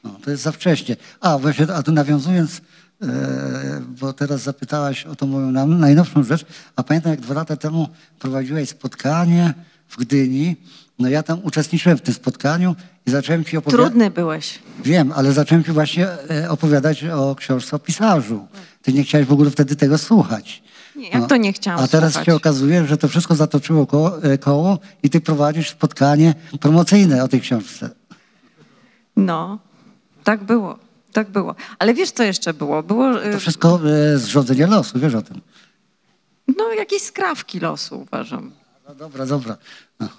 No, to jest za wcześnie. A, właśnie, a tu nawiązując e, bo teraz zapytałaś o tą moją na- najnowszą rzecz, a pamiętam jak dwa lata temu prowadziłeś spotkanie w Gdyni, no ja tam uczestniczyłem w tym spotkaniu i zacząłem ci opowiadać... Trudny byłeś. Wiem, ale zacząłem ci właśnie e, opowiadać o książce o pisarzu. Ty nie chciałeś w ogóle wtedy tego słuchać. Nie, jak to nie chciałam A teraz słuchać? się okazuje, że to wszystko zatoczyło koło, e, koło i ty prowadzisz spotkanie promocyjne o tej książce. No, tak było. Tak było. Ale wiesz, co jeszcze było? Było y, To wszystko e, zrządzenie losu, wiesz o tym. no, jakieś skrawki losu, uważam. No dobra, dobra. No.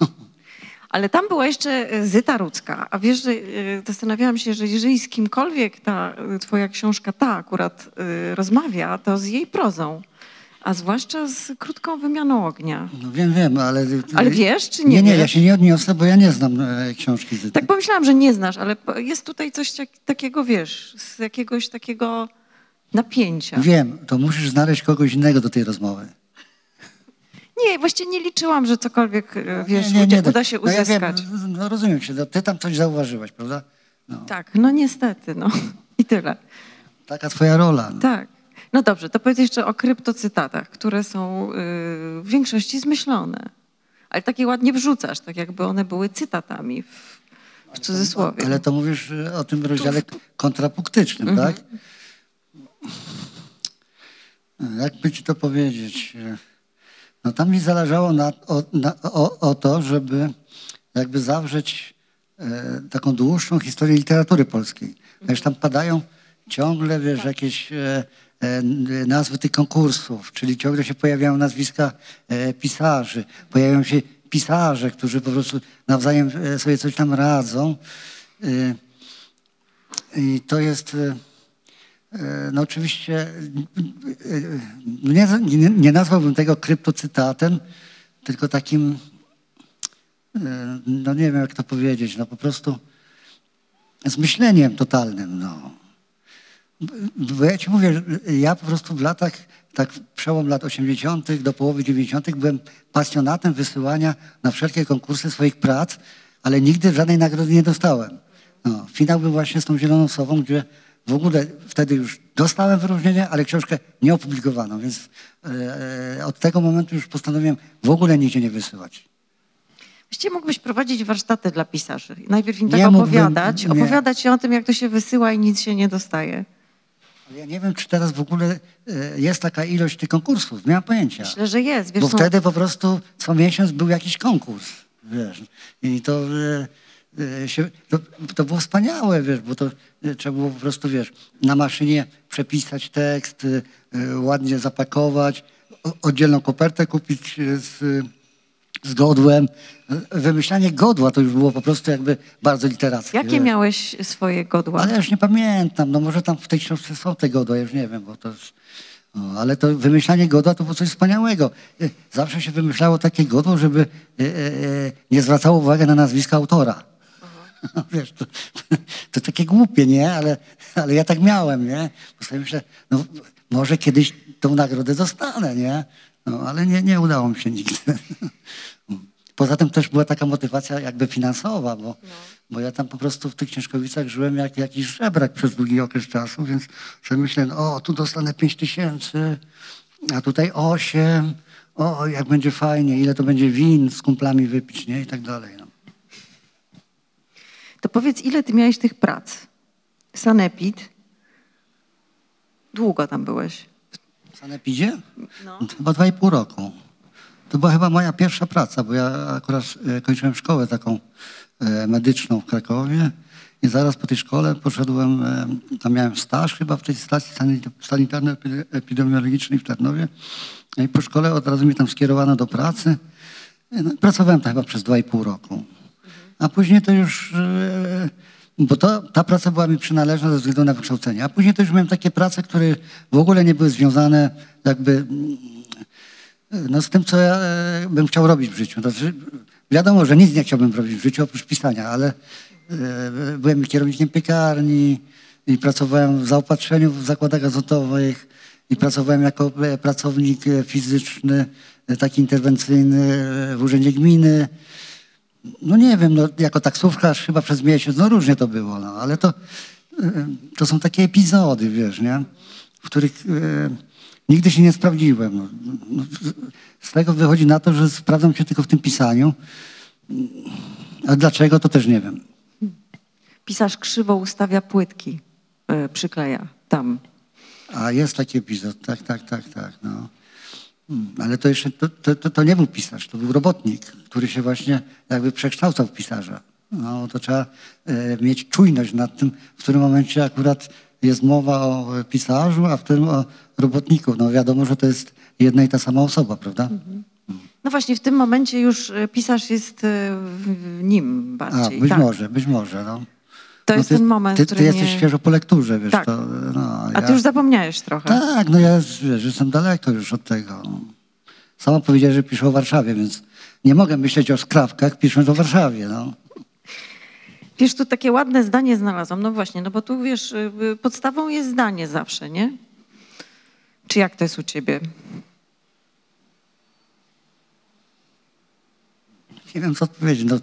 Ale tam była jeszcze y, Zyta Rudzka. A wiesz, że y, zastanawiałam się, że jeżeli z kimkolwiek ta y, twoja książka, ta akurat rozmawia, to z jej prozą. A zwłaszcza z krótką wymianą ognia. No wiem, wiem, ale... Ale wiesz, czy nie Nie, nie, wiesz? ja się nie odniosę, bo ja nie znam e, książki Zyty. Tak pomyślałam, że nie znasz, ale jest tutaj coś tak- takiego, wiesz, z jakiegoś takiego napięcia. Wiem, to musisz znaleźć kogoś innego do tej rozmowy. Nie, właściwie nie liczyłam, że cokolwiek, e, wiesz, nie, nie, nie, uda- uda się no ja wiem, uzyskać. no rozumiem cię, no, ty tam coś zauważyłaś, prawda? No, Tak, no niestety, no i tyle. taka twoja rola. No. Tak. No dobrze, to powiedz jeszcze o kryptocytatach, które są y, w większości zmyślone. Ale takie ładnie wrzucasz, tak jakby one były cytatami w, w cudzysłowie. Ale to mówisz e, o tym rozdziale kontrapunktycznym, Mhm. tak? Jakby ci to powiedzieć? No tam mi zależało na, o, na, o, o to, żeby jakby zawrzeć e, taką dłuższą historię literatury polskiej. Wiesz, tam padają ciągle, wiesz, Tak. jakieś e, e, nazwy tych konkursów, czyli ciągle się pojawiają nazwiska e, pisarzy, pojawiają się pisarze, którzy po prostu nawzajem e, sobie coś tam radzą. E, I to jest... E, No oczywiście e, e, nie, nie, nie nazwałbym tego kryptocytatem, tylko takim, e, no nie wiem jak to powiedzieć, no po prostu zmyśleniem totalnym. No. Bo ja ci mówię, ja po prostu w latach, tak przełom lat 80. do połowy 90. byłem pasjonatem wysyłania na wszelkie konkursy swoich prac, ale nigdy żadnej nagrody nie dostałem. No, finał był właśnie z tą Zieloną Sową, gdzie w ogóle wtedy już dostałem wyróżnienie, ale książkę nie opublikowano, więc e, od tego momentu już postanowiłem w ogóle nigdzie nie wysyłać. Właściwie mógłbyś prowadzić warsztaty dla pisarzy. Najpierw im tak Nie mógłbym, opowiadać, nie. opowiadać o tym, jak to się wysyła i nic się nie dostaje. Ale ja nie wiem, czy teraz w ogóle e, jest taka ilość tych konkursów, nie mam pojęcia. Myślę, że jest. Wiesz, Bo są- wtedy po prostu co miesiąc był jakiś konkurs, wiesz. I to, e, e, się, to, to było wspaniałe, wiesz, bo to e, trzeba było po prostu, wiesz, na maszynie przepisać tekst, e, ładnie zapakować, oddzielną kopertę kupić z, z godłem. Wymyślanie godła to już było po prostu jakby bardzo literackie. Jakie wiesz. miałeś swoje godła? Ale ja już nie pamiętam, no może tam w tej książce są te godła, ja już nie wiem, bo to jest... No, ale to wymyślanie godła to było coś wspaniałego. Zawsze się wymyślało takie godło, żeby nie zwracało uwagi na nazwisko autora. Wiesz, to, to takie głupie, nie? Ale, ale ja tak miałem, nie? Bo sobie myślę, no może kiedyś tą nagrodę dostanę, nie? No ale nie, nie udało mi się nigdy. Poza tym też była taka motywacja jakby finansowa, bo, bo ja tam po prostu w tych Ciężkowicach żyłem jak jakiś żebrak przez długi okres czasu, więc sobie myślę, no, o tu dostanę 5 tysięcy, a tutaj 8, o jak będzie fajnie, ile to będzie win z kumplami wypić, nie? I tak dalej. No. To powiedz, ile ty miałeś tych prac? Sanepid. Długo tam byłeś. W Sanepidzie? No. Chyba dwa i pół roku. To była chyba moja pierwsza praca, bo ja akurat e, kończyłem szkołę taką e, medyczną w Krakowie i zaraz po tej szkole poszedłem, e, tam miałem staż chyba w tej stacji sanit- sanitarno-epidemiologicznej w Tarnowie i po szkole od razu mnie tam skierowano do pracy. No, pracowałem tam chyba przez dwa i pół roku. A później to już, e, bo to, ta praca była mi przynależna ze względu na wykształcenie. A później to już miałem takie prace, które w ogóle nie były związane jakby mm, no, z tym, co ja e, bym chciał robić w życiu. Znaczy, wiadomo, że nic nie chciałbym robić w życiu oprócz pisania, ale e, byłem kierownikiem piekarni i pracowałem w zaopatrzeniu w zakładach azotowych i pracowałem jako e, pracownik e, fizyczny, e, taki interwencyjny e, w urzędzie gminy. No nie wiem, no, jako taksówkarz chyba przez miesiąc, no różnie to było, no, ale to, y, to są takie epizody, wiesz, nie? w których e, nigdy się nie sprawdziłem. No, no, z- tego wychodzi na to, że sprawdzam się tylko w tym pisaniu. A dlaczego, to też nie wiem. Pisarz krzywo ustawia płytki, y, przykleja tam. A jest taki epizod, tak, tak, tak, tak. No. Mm, Ale to jeszcze, to, to, to, nie był pisarz, to był robotnik, który się właśnie jakby przekształcał w pisarza. No, to trzeba e, mieć czujność nad tym, w którym momencie akurat jest mowa o e, pisarzu, a w którym o robotniku. No wiadomo, że to jest jedna i ta sama osoba, prawda? No właśnie, w tym momencie już y, pisarz jest nim A, bardziej. być tak. może, być może. No. To No jest ty, ten moment, Ty, który ty jesteś mnie... świeżo po lekturze, wiesz. Tak. To, no, A ja- ty już zapomniałeś trochę. Tak, no ja wiesz, jestem daleko już od tego. Sama powiedziała, że piszę o Warszawie, więc nie mogę myśleć o skrawkach, pisząc o Warszawie. No. Wiesz, tu takie ładne zdanie znalazłam. No właśnie, no bo tu wiesz, y, y, podstawą jest zdanie zawsze, nie? Czy jak to jest u ciebie? Nie wiem, co odpowiedzieć. No,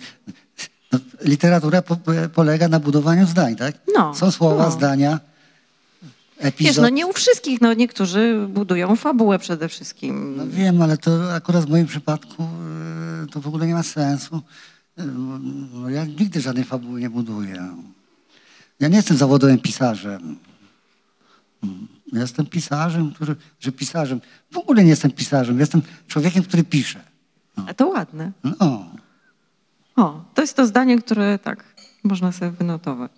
no, literatura po, polega na budowaniu zdań, tak? No, Są słowa, no. zdania, epizod. Wiesz, no nie u wszystkich, no niektórzy budują fabułę przede wszystkim. No wiem, ale to akurat w moim przypadku y, to w ogóle nie ma sensu. Y, No, ja nigdy żadnej fabuły nie buduję. Ja nie jestem zawodowym pisarzem. Mm, Ja jestem pisarzem, który, że pisarzem. W ogóle nie jestem pisarzem. Jestem człowiekiem, który pisze. A to ładne. No. O, to jest to zdanie, które tak można sobie wynotować.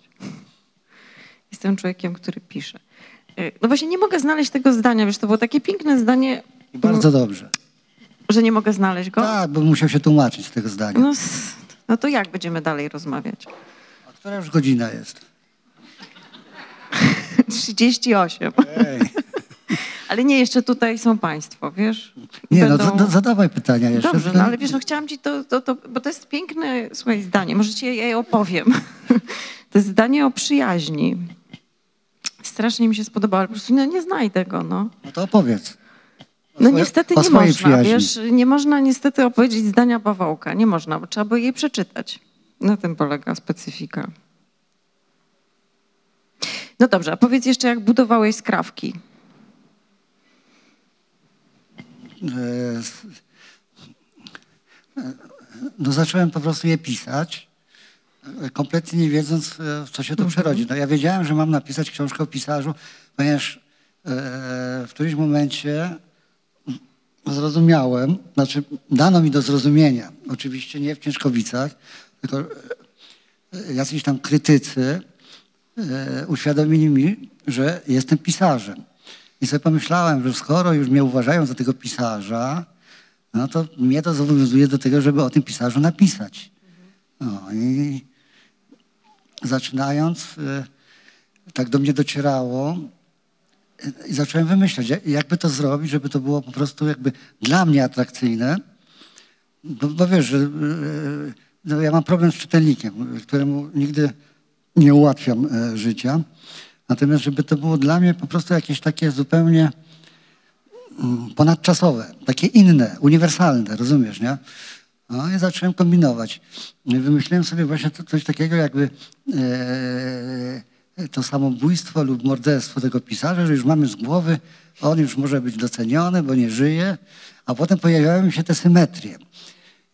Jestem człowiekiem, który pisze. Y, No właśnie nie mogę znaleźć tego zdania, wiesz, to było takie piękne zdanie, I bardzo dobrze. że nie mogę znaleźć go. Tak, bo musiał się tłumaczyć z tego zdania. No, no to jak będziemy dalej rozmawiać? A która już godzina jest? 38. Ej. Ale nie, jeszcze tutaj są państwo, wiesz? Nie, no Będą- za- zadawaj pytania jeszcze. Dobrze, no ale wiesz, no chciałam ci to, to, to, bo to jest piękne, słuchaj, zdanie, może ci je, opowiem. To jest zdanie o przyjaźni. Strasznie mi się spodobało, ale po prostu no, nie znajdę go, no. No to opowiedz. No niestety nie można, przyjaźni. wiesz, nie można niestety opowiedzieć zdania Pawełka, nie można, bo trzeba by je przeczytać. Na tym polega specyfika. No dobrze, a powiedz jeszcze, jak budowałeś skrawki. E, s- e, No zacząłem po prostu je pisać, kompletnie nie wiedząc, e, w co się to przerodzi. No ja wiedziałem, że mam napisać książkę o pisarzu, ponieważ e, w którymś momencie zrozumiałem, znaczy dano mi do zrozumienia, oczywiście nie w Ciężkowicach, tylko e, jacyś tam krytycy uświadomili mi, że jestem pisarzem. I sobie pomyślałem, że skoro już mnie uważają za tego pisarza, no to mnie to zobowiązuje do tego, żeby o tym pisarzu napisać. No i zaczynając, e, tak do mnie docierało e, i zacząłem wymyślać, jak- jakby to zrobić, żeby to było po prostu jakby dla mnie atrakcyjne. Bo, bo wiesz, że e, no ja mam problem z czytelnikiem, któremu nigdy nie ułatwiam życia. Natomiast, żeby to było dla mnie po prostu jakieś takie zupełnie mm, ponadczasowe, takie inne, uniwersalne, rozumiesz, nie? No i zacząłem kombinować. Wymyśliłem sobie właśnie coś takiego jakby e, to samobójstwo lub morderstwo tego pisarza, że już mamy z głowy, on już może być doceniony, bo nie żyje, a potem pojawiały mi się te symetrie.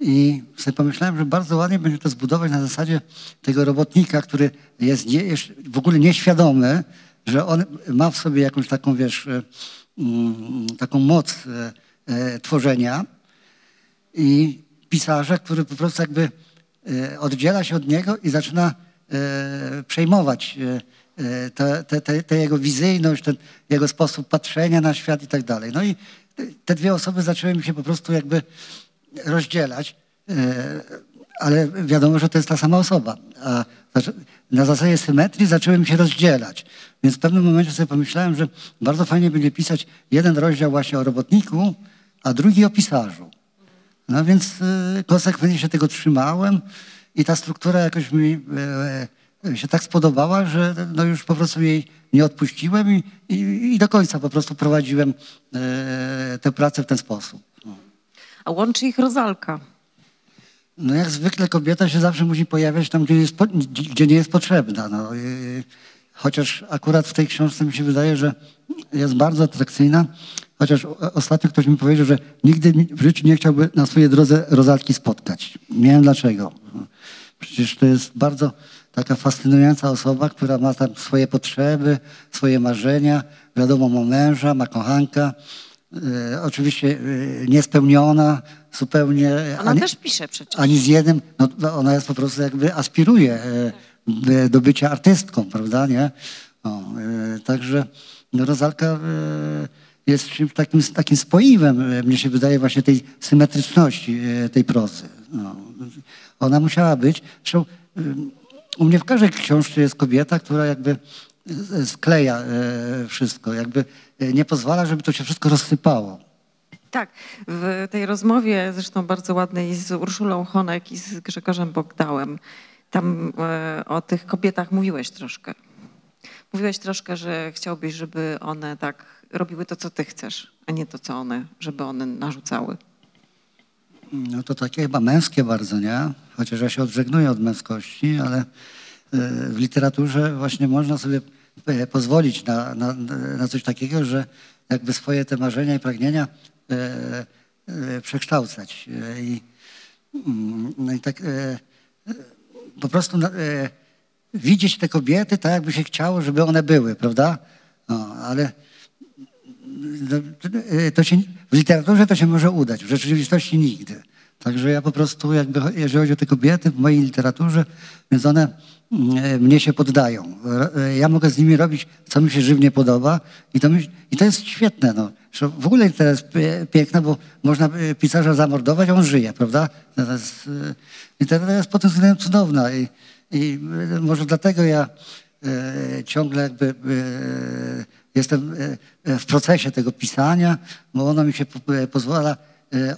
I sobie pomyślałem, że bardzo ładnie będzie to zbudować na zasadzie tego robotnika, który jest nie, w ogóle nieświadomy, że on ma w sobie jakąś taką, wiesz, e, mm, taką moc e, e, tworzenia i pisarza, który po prostu jakby oddziela się od niego i zaczyna przejmować te jego wizyjność, ten jego sposób patrzenia na świat i tak dalej. No i te dwie osoby zaczęły mi się po prostu jakby rozdzielać, e, ale wiadomo, że to jest ta sama osoba. A na zasadzie symetrii zaczęły mi się rozdzielać. Więc w pewnym momencie sobie pomyślałem, że bardzo fajnie będzie pisać jeden rozdział właśnie o robotniku, a drugi o pisarzu. No więc e, konsekwentnie się tego trzymałem i ta struktura jakoś mi e, się tak spodobała, że no już po prostu jej nie odpuściłem i, i, i do końca po prostu prowadziłem tę pracę w ten sposób. A łączy ich rozalka. No jak zwykle kobieta się zawsze musi pojawiać tam, gdzie, jest gdzie nie jest potrzebna. No. Chociaż akurat w tej książce mi się wydaje, że jest bardzo atrakcyjna, chociaż ostatnio ktoś mi powiedział, że nigdy w życiu nie chciałby na swojej drodze rozalki spotkać. Nie wiem dlaczego. Przecież to jest bardzo taka fascynująca osoba, która ma tam swoje potrzeby, swoje marzenia. Wiadomo, ma męża, ma kochanka. E, oczywiście e, niespełniona, zupełnie. Ona ani- też pisze przecież. ani z jednym, no to ona jest po prostu jakby aspiruje by- do bycia artystką, prawda, nie? O, e, także no, Rozalka jest czymś takim, takim spoiwem, mnie się wydaje, właśnie tej symetryczności tej prozy. No. Ona musiała być, zresztą u mnie w każdej książce jest kobieta, która jakby skleja e, wszystko, jakby e, nie pozwala, żeby to się wszystko rozsypało. Tak, w tej rozmowie, zresztą bardzo ładnej z Urszulą Honek i z Grzegorzem Bogdałem, tam e, o tych kobietach mówiłeś troszkę. Mówiłeś troszkę, że chciałbyś, żeby one tak robiły to, co ty chcesz, a nie to, co one, żeby one narzucały. No to takie chyba męskie bardzo, nie? Chociaż ja się odżegnuję od męskości, ale w literaturze właśnie można sobie pozwolić na, na, na coś takiego, że jakby swoje te marzenia i pragnienia e, e, przekształcać. E, I, mm, no i tak e, e, po prostu e, widzieć te kobiety tak, jakby się chciało, żeby one były, prawda? No, ale no, to- e, się, w literaturze to się może udać, w rzeczywistości nigdy. Także ja po prostu, jakby, jeżeli chodzi o te kobiety w mojej literaturze, więc one e, mnie się poddają. E, Ja mogę z nimi robić, co mi się żywnie podoba i to, mi, i to jest świetne. No. W ogóle literatura jest piękna, bo można e, pisarza zamordować, a on żyje, prawda? To e, Literatura jest pod tym względem cudowna i, i e, może dlatego ja e, ciągle jakby e, jestem e, e, w procesie tego pisania, bo ono mi się po, e, pozwala e,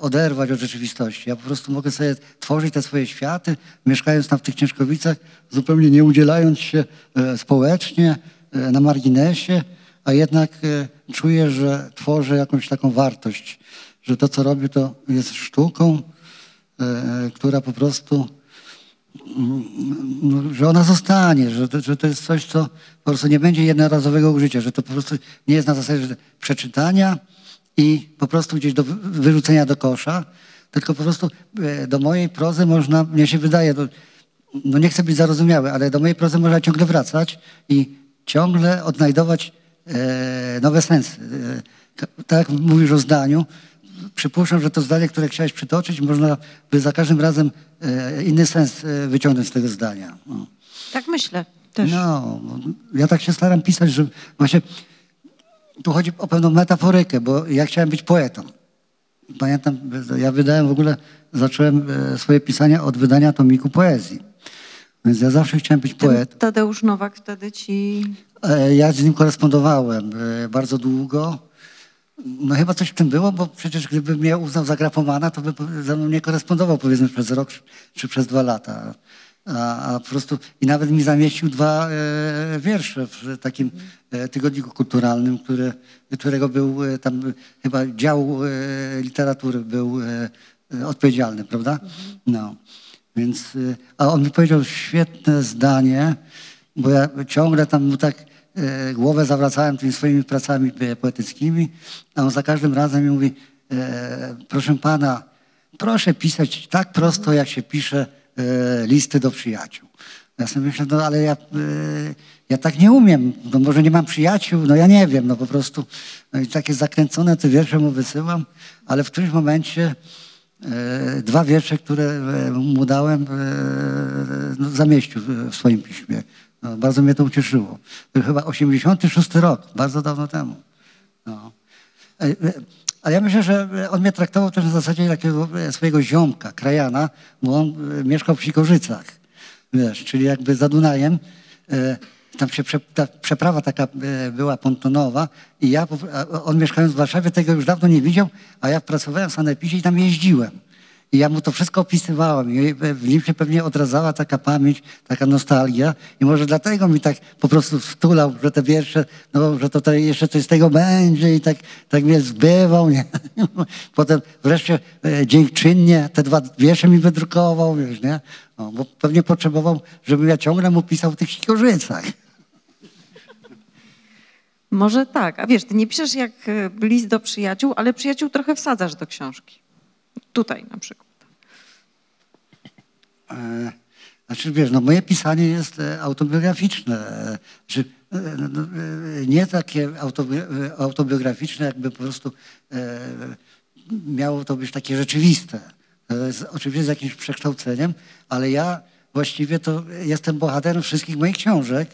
oderwać od rzeczywistości. Ja po prostu mogę sobie tworzyć te swoje światy, mieszkając tam w tych Ciężkowicach, zupełnie nie udzielając się e, społecznie, e, na marginesie, a jednak e, czuję, że tworzę jakąś taką wartość, że to, co robię, to jest sztuką, e, która po prostu no, że ona zostanie, że to, że to jest coś, co po prostu nie będzie jednorazowego użycia, że to po prostu nie jest na zasadzie przeczytania i po prostu gdzieś do wy- wyrzucenia do kosza, tylko po prostu e, do mojej prozy można, mnie się wydaje, do, no nie chcę być zarozumiały, ale do mojej prozy można ciągle wracać i ciągle odnajdować e, nowe sensy. E, tak jak mówisz o zdaniu, przypuszczam, że to zdanie, które chciałeś przytoczyć, można by za każdym razem e, inny sens wyciągnąć z tego zdania. No. Tak myślę też. No, ja tak się staram pisać, że właśnie tu chodzi o pewną metaforykę, bo ja chciałem być poetą. Pamiętam, ja wydałem w ogóle, zacząłem e, swoje pisania od wydania tomiku poezji. Więc ja zawsze chciałem być poetą. Tadeusz Nowak wtedy ci... E, Ja z nim korespondowałem e, bardzo długo. No chyba coś w tym było, bo przecież gdyby mnie uznał za grafomana, to by ze mną nie korespondował powiedzmy przez rok czy przez dwa lata. A, a po prostu i nawet mi zamieścił dwa e, wiersze w takim e, tygodniku kulturalnym, który, którego był e, tam chyba dział e, literatury był e, e, odpowiedzialny, prawda? No. Więc, e, a on mi powiedział świetne zdanie, bo ja ciągle tam mu tak e, głowę zawracałem tymi swoimi pracami e, poetyckimi, a on za każdym razem mi mówi, e, proszę pana, proszę pisać tak prosto, jak się pisze listy do przyjaciół. Ja sobie myślę, no ale ja, e, ja tak nie umiem, no może nie mam przyjaciół, no ja nie wiem, no po prostu no i takie zakręcone te wiersze mu wysyłam, ale w którymś momencie e, dwa wiersze, które e, mu dałem, e, no, zamieścił w- swoim piśmie. No, bardzo mnie to ucieszyło. To chyba 86 rok, bardzo dawno temu. No. E, e, A ja myślę, że on mnie traktował też na zasadzie takiego e, swojego ziomka, krajana, bo on e, mieszkał w Sikorzycach, wiesz, czyli jakby za Dunajem. e, Tam się prze, ta przeprawa taka e, była pontonowa i ja, on mieszkając w Warszawie tego już dawno nie widział, a ja pracowałem w Sanepisie i tam jeździłem. I ja mu to wszystko opisywałem i w nim się pewnie odradzała taka pamięć, taka nostalgia i może dlatego mi tak po prostu wtulał, że te wiersze, no, że to, to jeszcze coś z tego będzie i tak, tak mnie zbywał. Nie? Potem wreszcie e, dziękczynnie te dwa wiersze mi wydrukował, wiesz, nie? No, bo pewnie potrzebował, żebym ja ciągle mu pisał w tych sikorzycach. Może tak. A wiesz, ty nie piszesz jak e, list do przyjaciół, ale przyjaciół trochę wsadzasz do książki. Tutaj na przykład. E, Znaczy wiesz, no moje pisanie jest e, autobiograficzne. e, Znaczy, no, no, nie takie autobi- autobiograficzne, jakby po prostu miało to być takie rzeczywiste. Oczywiście z jakimś przekształceniem, ale ja właściwie to jestem bohaterem wszystkich moich książek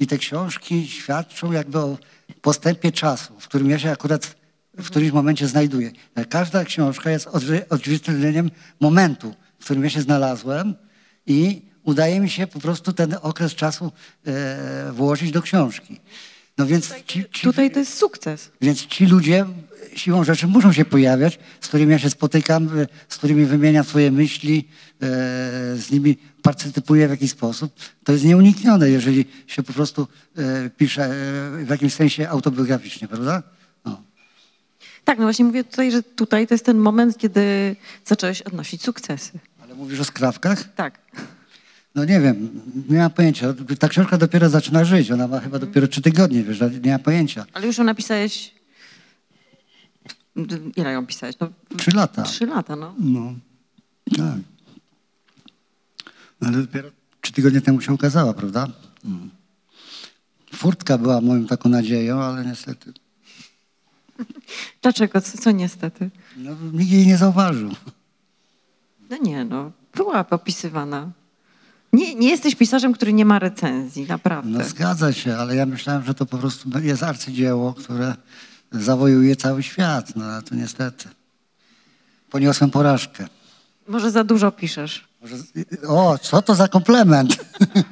i te książki świadczą jakby o postępie czasu, w którym ja się akurat w którymś momencie znajduję. Każda książka jest odzwie- odzwierciedleniem momentu, w którym ja się znalazłem i udaje mi się po prostu ten okres czasu e, włożyć do książki. No więc ci, ci, Tutaj to jest sukces. więc ci ludzie siłą rzeczy muszą się pojawiać, z którymi ja się spotykam, e, z którymi wymieniam swoje myśli, e, z nimi partycypuję w jakiś sposób. To jest nieuniknione, jeżeli się po prostu e, pisze e, w jakimś sensie autobiograficznie, prawda? No. Tak, no właśnie mówię tutaj, że tutaj to jest ten moment, kiedy zacząłeś odnosić sukcesy. Ale mówisz o skrawkach? Tak. No nie wiem, nie mam pojęcia. Ta książka dopiero zaczyna żyć. Ona ma chyba dopiero trzy tygodnie, wiesz, nie mam pojęcia. Ale już ją napisałeś... Ile ją pisałeś? No, Trzy lata. Trzy lata, no. No, tak. Ale dopiero trzy tygodnie temu się ukazała, prawda? Mm. Furtka była moją taką nadzieją, ale niestety Dlaczego? Co, co niestety? no, nikt jej nie zauważył. No nie, no. Była opisywana. Nie, nie jesteś pisarzem, który nie ma recenzji, naprawdę. No zgadza się, ale ja myślałem, że to po prostu jest arcydzieło, które zawojuje cały świat. No ale to niestety. Poniosłem porażkę. Może za dużo piszesz. Może- O, co to za komplement?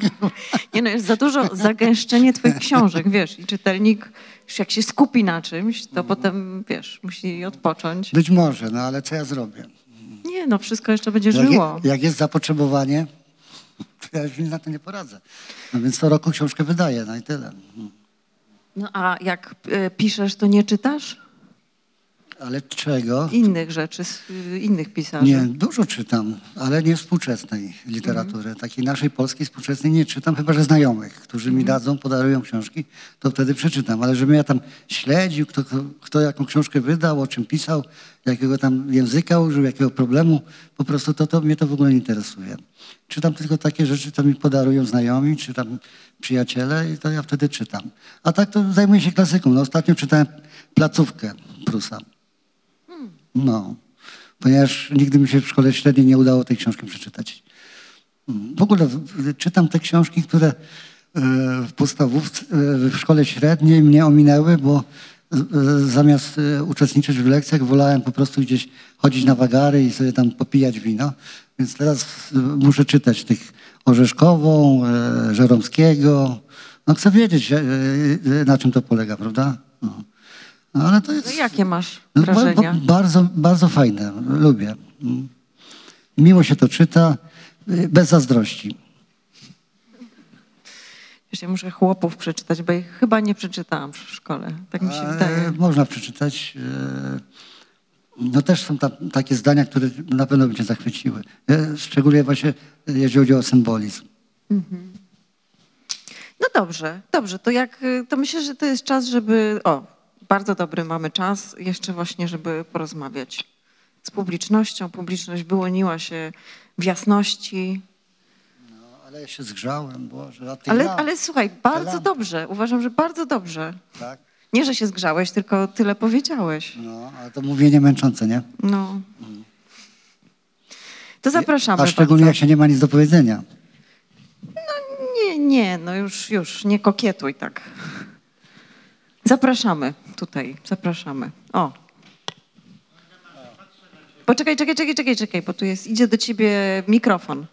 Nie no, jest za dużo zagęszczenie twoich książek, wiesz, i czytelnik jak się skupi na czymś, to potem, wiesz, musi odpocząć. Być może, no ale co ja zrobię? Nie no, wszystko jeszcze będzie Jak, żyło. je, jak jest zapotrzebowanie, to ja już nic na to nie poradzę. No więc co roku książkę wydaję, no i tyle. No a jak e, piszesz, to nie czytasz Ale czego? innych rzeczy, z, y, innych pisarzy? Nie, dużo czytam, ale nie współczesnej literatury. Takiej naszej polskiej współczesnej nie czytam, chyba że znajomych, którzy mi dadzą, podarują książki, to wtedy przeczytam. Ale żebym ja tam śledził, kto, kto, jaką książkę wydał, o czym pisał, jakiego tam języka użył, jakiego problemu, po prostu to, to mnie to w ogóle nie interesuje. Czytam tylko takie rzeczy, co mi podarują znajomi, czy tam przyjaciele i to ja wtedy czytam. A tak to zajmuję się klasyką. No, ostatnio czytałem placówkę Prusa. No, ponieważ nigdy mi się w szkole średniej nie udało tej książki przeczytać. Mm, W ogóle czytam te książki, które e, w podstawówce, e, w szkole średniej mnie ominęły, bo e, zamiast uczestniczyć w lekcjach wolałem po prostu gdzieś chodzić na wagary i sobie tam popijać wino. Więc teraz muszę czytać tych Orzeszkową, Żeromskiego. No chcę wiedzieć, na czym to polega, prawda? No. No, ale to jest... No jakie masz No, wrażenia? ba- bardzo, bardzo fajne. Lubię. Miło się to czyta, bez zazdrości. Wiesz, ja muszę chłopów przeczytać, bo ich chyba nie przeczytałam w szkole. Tak mi się A, wydaje. Można przeczytać. e, No też są tam takie zdania, które na pewno by cię zachwyciły. E, Szczególnie właśnie jeżeli chodzi o symbolizm. No dobrze, dobrze. To jak, to myślę, że to jest czas, żeby, o, bardzo dobry mamy czas jeszcze właśnie, żeby porozmawiać z publicznością. Publiczność wyłoniła się w jasności. No, ale ja się zgrzałem, Boże. A ty Ale, ale słuchaj, bardzo dobrze. Uważam, że bardzo dobrze. Tak? Nie, że się zgrzałeś, tylko tyle powiedziałeś. No, ale to mówienie męczące, nie? No. To zapraszamy A szczególnie bardzo. jak się nie ma nic do powiedzenia. Nie, nie, no już, już, nie kokietuj tak. Zapraszamy tutaj, zapraszamy. O. Poczekaj, czekaj, czekaj, czekaj, czekaj, bo tu jest, idzie do ciebie mikrofon.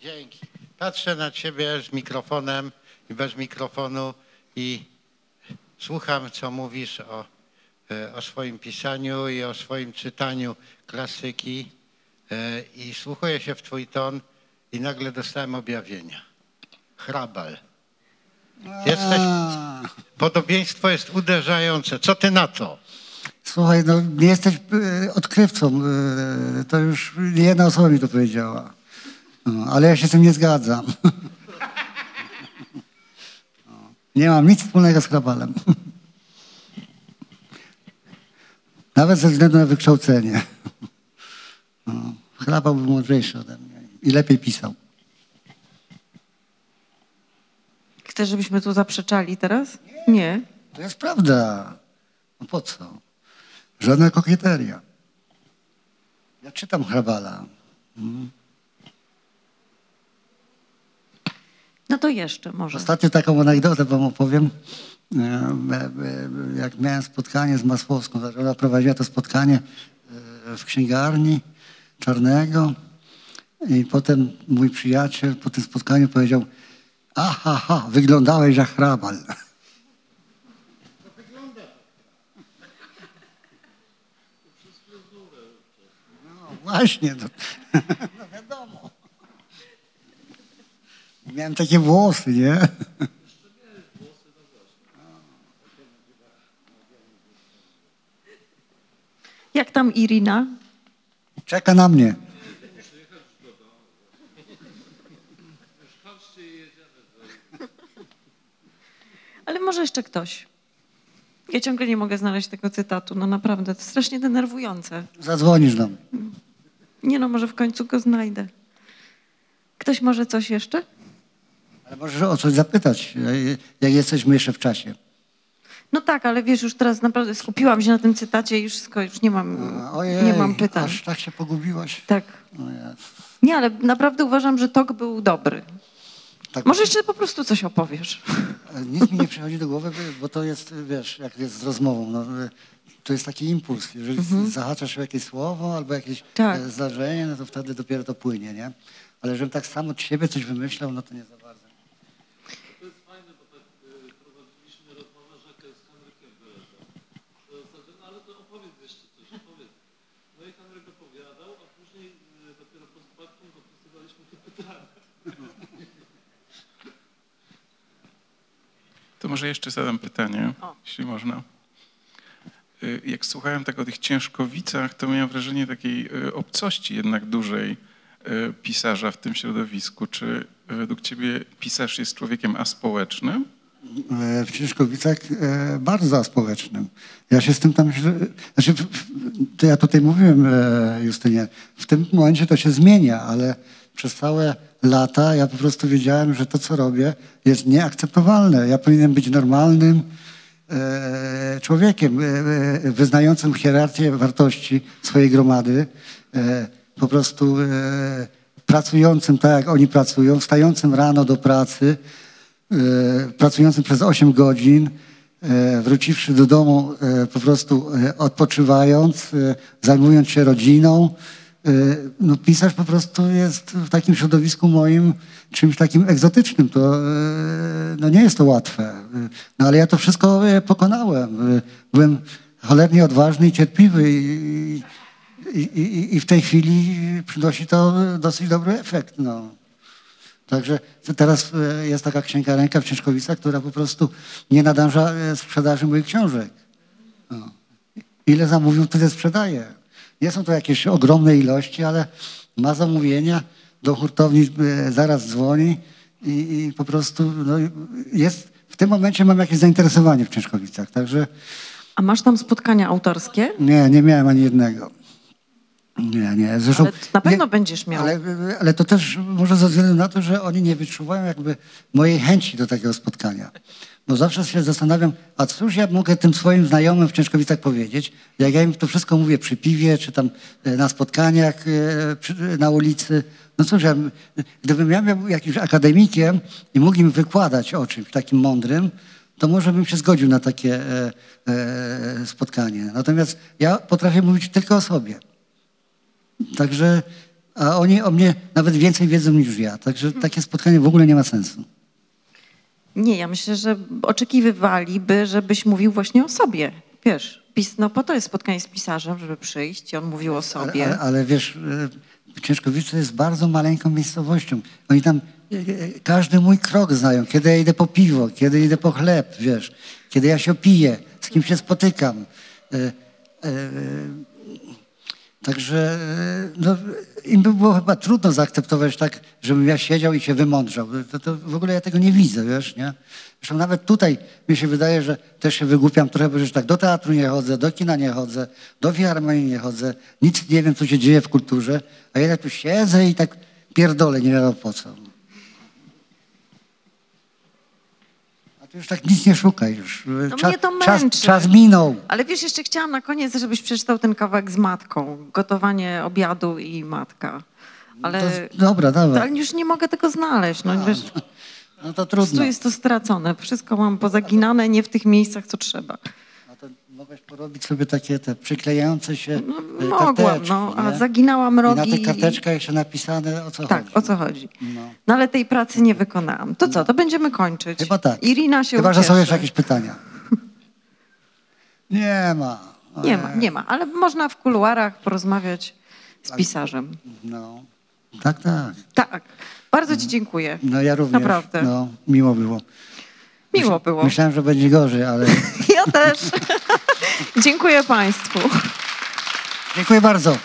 Dzięki. Patrzę na ciebie z mikrofonem i bez mikrofonu i słucham, co mówisz o, e, o swoim pisaniu i o swoim czytaniu klasyki e, i słuchuję się w twój ton i nagle dostałem objawienia. Hrabal. Jesteś, podobieństwo jest uderzające. Co ty na to? Słuchaj, no nie jesteś e, odkrywcą. e, To już nie jedna osoba mi to powiedziała. No, ale ja się z tym nie zgadzam. No. Nie mam nic wspólnego z Hrabalem. Nawet ze względu na wykształcenie. No, Hrabal był mądrzejszy ode mnie i lepiej pisał. Chcesz, żebyśmy tu zaprzeczali teraz? Nie. To jest prawda. No po co? Żadna kokieteria. Ja czytam Hrabala. No to jeszcze może. Ostatnio taką anegdotę wam opowiem. E, e, Jak miałem spotkanie z Masłowską, znaczy ona prowadziła to spotkanie e, w księgarni Czarnego i potem mój przyjaciel po tym spotkaniu powiedział aha, ha, wyglądałeś jak hrabal. No właśnie, to, no wiadomo. Miałem takie włosy, nie? Jak tam Irina? Czeka na mnie. Ale może jeszcze ktoś. Ja ciągle nie mogę znaleźć tego cytatu. No naprawdę, to strasznie denerwujące. Zadzwonisz do mnie. Nie no, może w końcu go znajdę. Ktoś może coś jeszcze? Ale możesz o coś zapytać, e, jak jesteśmy jeszcze w czasie. No tak, ale wiesz, już teraz naprawdę skupiłam się na tym cytacie i już, już nie mam, Ojej, nie mam pytań. aż tak się pogubiłaś. Tak. O Jezu. Nie, ale naprawdę uważam, że tok był dobry. Tak, Może jeszcze po prostu coś opowiesz. e, Nic mi nie przychodzi do głowy, bo to jest, wiesz, jak jest z rozmową. No, e, to jest taki impuls. Jeżeli zahaczasz o jakieś słowo albo jakieś Mhm. Tak. e, zdarzenie, no to wtedy dopiero to płynie, nie? Ale żebym tak sam od siebie coś wymyślał, no to nie za To może jeszcze zadam pytanie, O. jeśli można. Y, Jak słuchałem tak o tych ciężkowicach, to miałem wrażenie takiej y, obcości jednak dużej y, pisarza w tym środowisku. Czy według ciebie pisarz jest człowiekiem aspołecznym? W Ciężkowicach bardzo społecznym. Ja się z tym tam... Znaczy, to ja tutaj mówiłem, Justynie, w tym momencie to się zmienia, ale przez całe lata ja po prostu wiedziałem, że to, co robię, jest nieakceptowalne. Ja powinienem być normalnym e, człowiekiem, e, e, wyznającym hierarchię wartości swojej gromady, e, po prostu e, pracującym tak, jak oni pracują, wstającym rano do pracy, e, pracującym przez 8 godzin, wróciwszy do domu po prostu odpoczywając, zajmując się rodziną. E, No, pisarz po prostu jest w takim środowisku moim czymś takim egzotycznym. To, e, no nie jest to łatwe. E, No ale ja to wszystko pokonałem. Byłem cholernie odważny i cierpliwy i, i, i, w tej chwili przynosi to dosyć dobry efekt. No. Także teraz jest taka księgarenka w Ciężkowicach, która po prostu nie nadąża sprzedaży moich książek. No. Ile zamówił, tyle sprzedaje. Nie są to jakieś ogromne ilości, ale ma zamówienia, do hurtowni e, zaraz dzwoni i, i po prostu no, jest, w tym momencie mam jakieś zainteresowanie w Ciężkowicach. Także A masz tam spotkania autorskie? nie, nie miałem ani jednego. Nie, nie. Zresztą, Ale na pewno nie, będziesz miał. Ale, ale to też może ze względu na to, że oni nie wyczuwają jakby mojej chęci do takiego spotkania. Bo zawsze się zastanawiam, a cóż ja mogę tym swoim znajomym w Ciężkowicach powiedzieć, jak ja im to wszystko mówię przy piwie, czy tam e, na spotkaniach e, na ulicy. No cóż, ja, gdybym ja był jakimś akademikiem i mógł im wykładać o czymś takim mądrym, to może bym się zgodził na takie e, spotkanie. Natomiast ja potrafię mówić tylko o sobie. Także, a oni o mnie nawet więcej wiedzą niż ja. Także takie spotkanie w ogóle nie ma sensu. Nie, ja myślę, że oczekiwywaliby, żebyś mówił właśnie o sobie. Wiesz, pis, no po to jest spotkanie z pisarzem, żeby przyjść i on mówił o Ale, sobie. ale, ale wiesz, e, Ciężkowice jest bardzo maleńką miejscowością. Oni tam e, e, każdy mój krok znają. Kiedy ja idę po piwo, kiedy idę po chleb, wiesz. Kiedy ja się opiję, z kim się spotykam. Także e, no, im by było chyba trudno zaakceptować tak, żebym ja siedział i się wymądrzał. To, to w ogóle ja tego nie widzę, wiesz, nie? Zresztą nawet tutaj mi się wydaje, że też się wygłupiam trochę, bo że tak do teatru nie chodzę, do kina nie chodzę, do filharmonii nie chodzę, nic nie wiem, co się dzieje w kulturze, a ja tu siedzę i tak pierdolę, nie wiadomo po co. A ty już tak nic nie szukaj już. No mnie to czas, męczy. czas minął. Ale wiesz, jeszcze chciałam na koniec, żebyś przeczytał ten kawałek z matką. Gotowanie obiadu i matka. Ale, To, dobra, dawaj. ale już nie mogę tego znaleźć. No, wiesz, No to prostu trudno. jest to stracone. Wszystko mam pozaginane, nie w tych miejscach, co trzeba. No mogłeś porobić sobie takie te przyklejające się No, e, mogłam, karteczki, no, a nie? zaginałam I rogi. na tych karteczkach jeszcze napisane o co Tak, chodzi. o co chodzi. No. No ale tej pracy nie wykonałam. To co, to będziemy kończyć. Chyba tak. Irina się Chyba, że są ucieszy. jeszcze jakieś pytania. Nie ma. Nie ma, nie ma, ale można w kuluarach porozmawiać z pisarzem. No. Tak, tak. Tak. Bardzo ci dziękuję. No ja również. Naprawdę. No, miło było. Miło było. Myślałem, że będzie gorzej, ale Ja też. dziękuję Państwu. dziękuję bardzo.